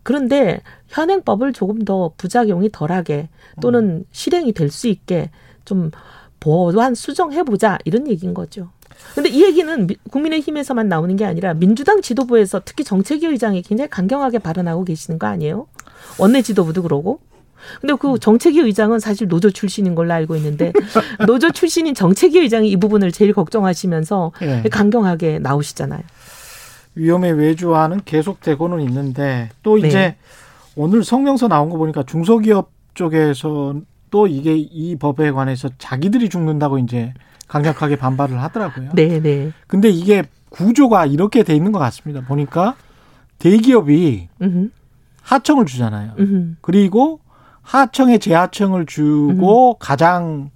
그런데 현행법을 조금 더 부작용이 덜하게 또는 실행이 될 수 있게 좀 보완 수정해 보자 이런 얘기인 거죠. 근데 이 얘기는 국민의힘에서만 나오는 게 아니라 민주당 지도부에서 특히 정책위 의장이 굉장히 강경하게 발언하고 계시는 거 아니에요? 원내 지도부도 그러고. 근데 그 정책위 의장은 사실 노조 출신인 걸로 알고 있는데 노조 출신인 정책위 의장이 이 부분을 제일 걱정하시면서 네. 강경하게 나오시잖아요. 위험의 외주화는 계속되고는 있는데 또 이제 네. 오늘 성명서 나온 거 보니까 중소기업 쪽에서 또 이게 이 법에 관해서 자기들이 죽는다고 이제 강력하게 반발을 하더라고요. 네, 네. 근데 이게 구조가 이렇게 돼 있는 것 같습니다. 보니까 대기업이 음흠. 하청을 주잖아요. 음흠. 그리고 하청에 재하청을 주고 음흠. 가장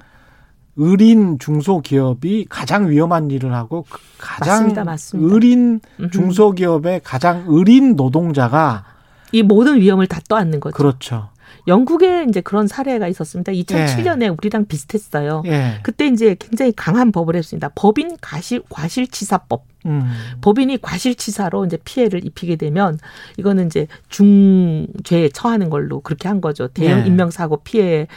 의린 중소기업이 가장 위험한 일을 하고 그 가장 맞습니다, 맞습니다. 의린 중소기업의 가장 의린 노동자가 이 모든 위험을 다 떠안는 거죠. 그렇죠. 영국에 이제 그런 사례가 있었습니다. 2007년에 예. 우리랑 비슷했어요. 예. 그때 이제 굉장히 강한 법을 했습니다. 법인 과실 과실치사법. 음. 법인이 과실치사로 이제 피해를 입히게 되면 이거는 이제 중죄에 처하는 걸로 그렇게 한 거죠. 대형 예. 인명사고 피해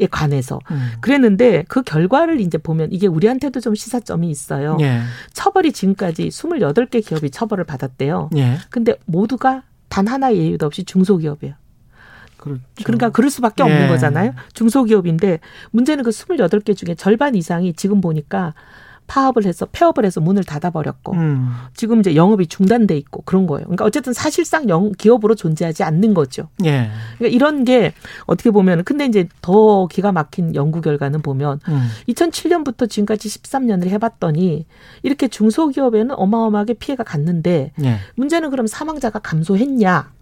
에 관해서 음. 그랬는데 그 결과를 이제 보면 이게 우리한테도 좀 시사점이 있어요. 예. 처벌이 지금까지 28개 기업이 처벌을 받았대요. 예. 근데 모두가 단 하나의 예유도 없이 중소기업이에요. 그렇죠. 그러니까 그럴 수밖에 없는 예. 거잖아요. 중소기업인데 문제는 그 28개 중에 절반 이상이 지금 보니까 파업을 해서 폐업을 해서 문을 닫아버렸고 음. 지금 이제 영업이 중단돼 있고 그런 거예요. 그러니까 어쨌든 사실상 영 기업으로 존재하지 않는 거죠. 예. 그러니까 이런 게 어떻게 보면 근데 이제 더 기가 막힌 연구 결과는 보면 음. 2007년부터 지금까지 13년을 해봤더니 이렇게 중소기업에는 어마어마하게 피해가 갔는데 예. 문제는 그럼 사망자가 감소했냐?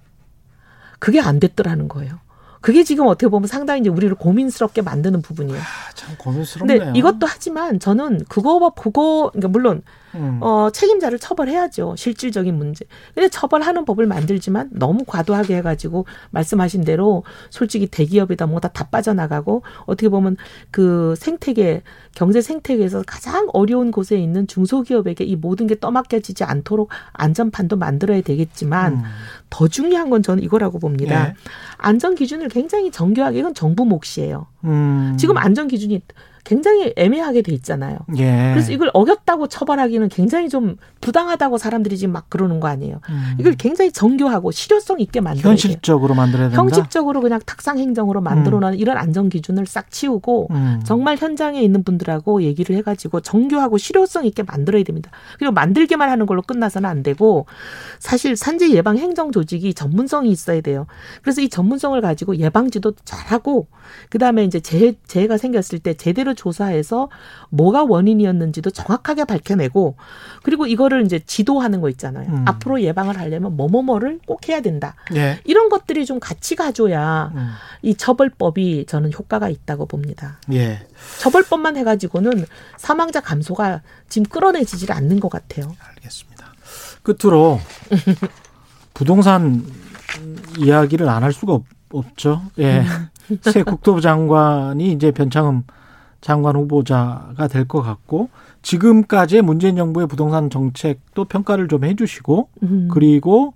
그게 안 됐더라는 거예요. 그게 지금 어떻게 보면 상당히 이제 우리를 고민스럽게 만드는 부분이에요. 아, 참 고민스럽네요. 근데 이것도 하지만 저는 그거 그거 그러니까 물론 음. 어, 책임자를 처벌해야죠. 실질적인 문제. 근데 처벌하는 법을 만들지만 너무 과도하게 해가지고 말씀하신 대로 솔직히 대기업이다 뭐다 다 빠져나가고 어떻게 보면 그 생태계 경제 생태계에서 가장 어려운 곳에 있는 중소기업에게 이 모든 게 떠맡겨지지 않도록 안전판도 만들어야 되겠지만 음. 더 중요한 건 저는 이거라고 봅니다. 예. 안전 기준을 굉장히 정교하게 이건 정부 몫이에요. 음. 지금 안전 기준이 굉장히 애매하게 돼 있잖아요. 예. 그래서 이걸 어겼다고 처벌하기는 굉장히 좀 부당하다고 사람들이 지금 막 그러는 거 아니에요. 음. 이걸 굉장히 정교하고 실효성 있게 만들어야 현실적으로 만들어야 된다. 형식적으로 그냥 탁상 행정으로 만들어 놓은 음. 이런 안전 기준을 싹 치우고 음. 정말 현장에 있는 분들하고 얘기를 해 가지고 정교하고 실효성 있게 만들어야 됩니다. 그리고 만들기만 하는 걸로 끝나서는 안 되고 사실 산재 예방 행정 조직이 전문성이 있어야 돼요. 그래서 이 전문성을 가지고 예방 지도 잘하고 그 다음에 이제 재해, 재해가 생겼을 때 제대로 조사해서 뭐가 원인이었는지도 정확하게 밝혀내고 그리고 이거를 이제 지도하는 거 있잖아요. 음. 앞으로 예방을 하려면 뭐뭐뭐를 꼭 해야 된다. 예. 이런 것들이 좀 같이 가줘야 음. 이 처벌법이 저는 효과가 있다고 봅니다. 예. 처벌법만 해가지고는 사망자 감소가 지금 끌어내지질 않는 것 같아요. 알겠습니다. 끝으로 부동산 이야기를 안 할 수가 없 죠. 예. 음. 새 국토부 장관이 이제 변창흠 장관 후보자가 될 것 같고 지금까지의 문재인 정부의 부동산 정책도 평가를 좀 해주시고 음. 그리고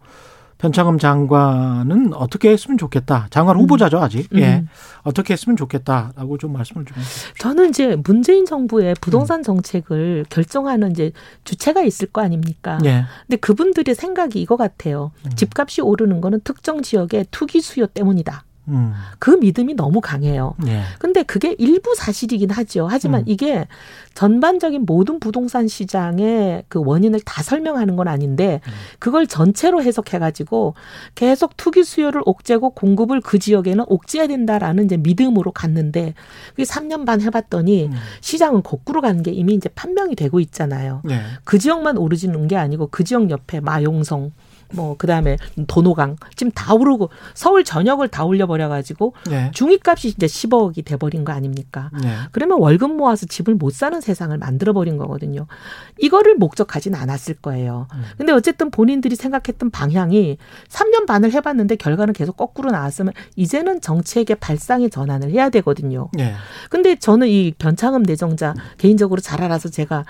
변창흠 장관은 어떻게 했으면 좋겠다. 장관 음. 후보자죠 아직. 음. 예. 어떻게 했으면 좋겠다라고 좀 말씀을 좀 해주십시오. 저는 이제 문재인 정부의 부동산 음. 정책을 결정하는 이제 주체가 있을 거 아닙니까? 예. 근데 그분들의 생각이 이거 같아요. 음. 집값이 오르는 거는 특정 지역의 투기 수요 때문이다. 음. 그 믿음이 너무 강해요. 예. 근데 그게 일부 사실이긴 하죠. 하지만 음. 이게 전반적인 모든 부동산 시장의 그 원인을 다 설명하는 건 아닌데 음. 그걸 전체로 해석해 가지고 계속 투기 수요를 옥죄고 공급을 그 지역에는 옥죄해야 된다라는 이제 믿음으로 갔는데 그게 3년 반 해봤더니 음. 시장은 거꾸로 가는 게 이미 이제 판명이 되고 있잖아요. 네. 그 지역만 오르지는 게 아니고 그 지역 옆에 마용성 뭐 그다음에 도노강 지금 다 오르고 서울 전역을 다 올려 버려 가지고 네. 중위값이 이제 10억이 돼 버린 거 아닙니까? 네. 그러면 월급 모아서 집을 못 사는 세상을 만들어 버린 거거든요. 이거를 목적하진 않았을 거예요. 음. 근데 어쨌든 본인들이 생각했던 방향이 3년 반을 해 봤는데 결과는 계속 거꾸로 나왔으면 이제는 정책의 발상의 전환을 해야 되거든요. 네. 근데 저는 이 변창흠 내정자 개인적으로 잘 알아서 제가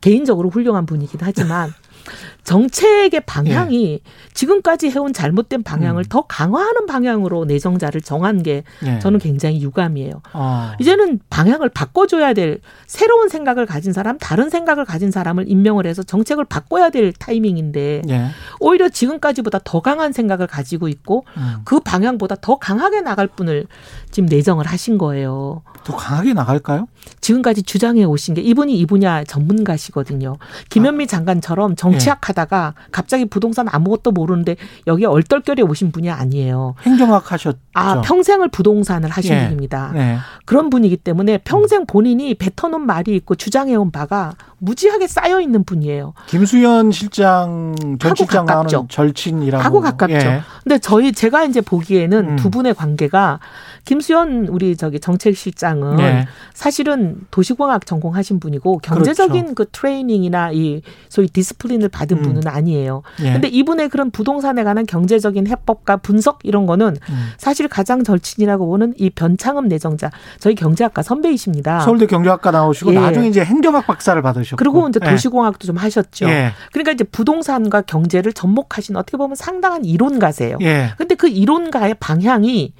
개인적으로 훌륭한 분이긴 하지만 정책의 방향이 예. 지금까지 해온 잘못된 방향을 음. 더 강화하는 방향으로 내정자를 정한 게 예. 저는 굉장히 유감이에요. 어. 이제는 방향을 바꿔줘야 될 새로운 생각을 가진 사람, 다른 생각을 가진 사람을 임명을 해서 정책을 바꿔야 될 타이밍인데 예. 오히려 지금까지보다 더 강한 생각을 가지고 있고 음. 그 방향보다 더 강하게 나갈 분을 지금 내정을 하신 거예요. 더 강하게 나갈까요? 지금까지 주장해 오신 게 이분이 이 분야 전문가시거든요. 김현미 아. 장관처럼 정치학 예. 하다가 갑자기 부동산 아무것도 모르는데 여기 얼떨결에 오신 분이 아니에요. 행정학 하셨죠. 아, 평생을 부동산을 하신 예. 분입니다. 네. 그런 분이기 때문에 평생 본인이 뱉어놓은 말이 있고 주장해온 바가 무지하게 쌓여 있는 분이에요. 김수현 실장 전 실장 하는 절친이라고 하고 가깝죠. 예. 근데 저희 제가 이제 보기에는 음. 두 분의 관계가 김수현 우리 저기 정책실장은 네. 사실은 도시공학 전공하신 분이고 경제적인 그렇죠. 그 트레이닝이나 이 소위 디스플린을 받은 음. 분은 아니에요. 예. 근데 이분의 그런 부동산에 관한 경제적인 해법과 분석 이런 거는 음. 사실 가장 절친이라고 보는 이 변창흠 내정자 저희 경제학과 선배이십니다. 서울대 경제학과 나오시고 예. 나중에 이제 행정학 박사를 받으셨고 그리고 이제 예. 도시공학도 좀 하셨죠. 예. 그러니까 이제 부동산과 경제를 접목하신 어떻게 보면 상당한 이론가세요. 예. 근데 그 이론가의 방향이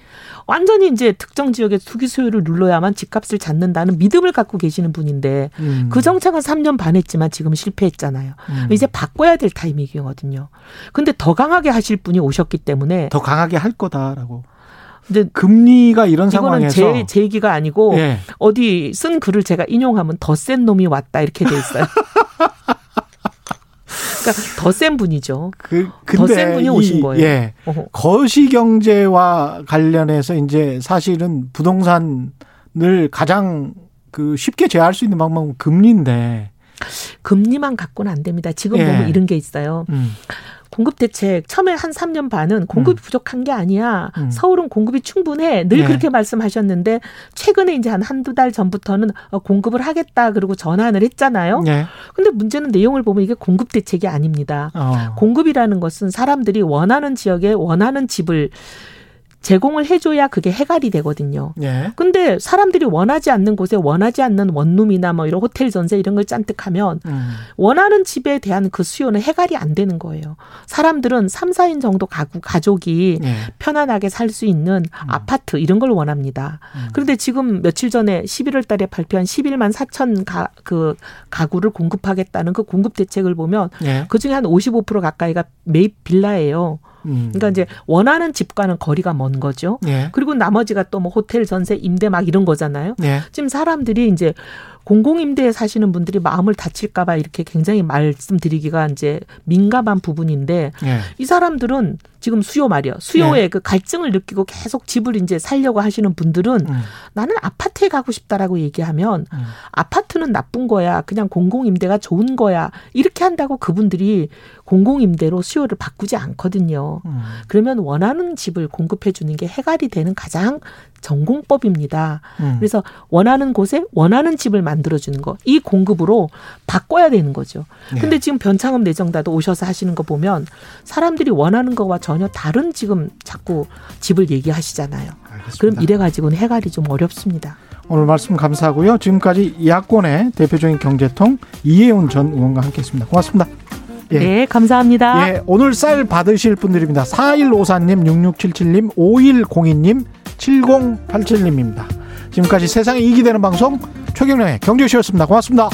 완전히 이제 특정 지역의 투기 수요를 눌러야만 집값을 잡는다는 믿음을 갖고 계시는 분인데 음. 그 정책은 3년 반 했지만 지금 실패했잖아요. 음. 이제 바꿔야 될 타이밍이거든요. 근데 더 강하게 하실 분이 오셨기 때문에 더 강하게 할 거다라고. 근데 금리가 이런 상황에서 이거는 제, 제 얘기가 아니고 예. 어디 쓴 글을 제가 인용하면 더 센 놈이 왔다 이렇게 돼 있어요. 그러니까 더 센 분이죠. 그, 더센 분이 오신 거예요. 예. 거시 경제와 관련해서 이제 사실은 부동산을 가장 그 쉽게 제어할 수 있는 방법은 금리인데 금리만 갖고는 안 됩니다. 지금 예. 보면 이런 게 있어요. 음. 공급 대책 처음에 한 3년 반은 공급이 음. 부족한 게 아니야. 음. 서울은 공급이 충분해. 늘 네. 그렇게 말씀하셨는데 최근에 이제 한 한두 달 전부터는 어, 공급을 하겠다 그리고 전환을 했잖아요. 네. 근데 문제는 내용을 보면 이게 공급 대책이 아닙니다. 어. 공급이라는 것은 사람들이 원하는 지역에 원하는 집을 제공을 해줘야 그게 해갈이 되거든요. 예. 근데 사람들이 원하지 않는 곳에 원하지 않는 원룸이나 뭐 이런 호텔 전세 이런 걸 짠뜩 하면 음. 원하는 집에 대한 그 수요는 해갈이 안 되는 거예요. 사람들은 3, 4인 정도 가구, 가족이 예. 편안하게 살 수 있는 음. 아파트 이런 걸 원합니다. 음. 그런데 지금 며칠 전에 11월 달에 발표한 11만 4천 가, 그 가구를 공급하겠다는 그 공급 대책을 보면 예. 그 중에 한 55% 가까이가 매입 빌라예요. 음. 그러니까 이제 원하는 집과는 거리가 먼 거죠. 예. 그리고 나머지가 또 뭐 호텔 전세 임대 막 이런 거잖아요. 예. 지금 사람들이 이제 공공임대에 사시는 분들이 마음을 다칠까봐 이렇게 굉장히 말씀드리기가 이제 민감한 부분인데 예. 이 사람들은 지금 수요 말이요. 수요에 예. 그 갈증을 느끼고 계속 집을 이제 살려고 하시는 분들은 음. 나는 아파트에 가고 싶다라고 얘기하면 음. 아파트는 나쁜 거야. 그냥 공공임대가 좋은 거야. 이렇게 한다고 그분들이 공공임대로 수요를 바꾸지 않거든요. 음. 그러면 원하는 집을 공급해 주는 게 해갈이 되는 가장 전공법입니다. 음. 그래서 원하는 곳에 원하는 집을 만들어 주는 거. 이 공급으로 바꿔야 되는 거죠. 네. 근데 지금 변창흠 내정자도 오셔서 하시는 거 보면 사람들이 원하는 거와 전혀 다른 지금 자꾸 집을 얘기하시잖아요. 알겠습니다. 그럼 이래 가지고는 해갈이 좀 어렵습니다. 오늘 말씀 감사하고요. 지금까지 야권의 대표적인 경제통 이혜훈 전 의원과 함께 했습니다. 고맙습니다. 예. 네, 감사합니다. 예, 오늘 쌀 받으실 분들입니다. 4154님, 6677님, 5102님, 7087님입니다. 지금까지 세상에 이익이 되는 방송 최경령의 경제쇼였습니다. 고맙습니다.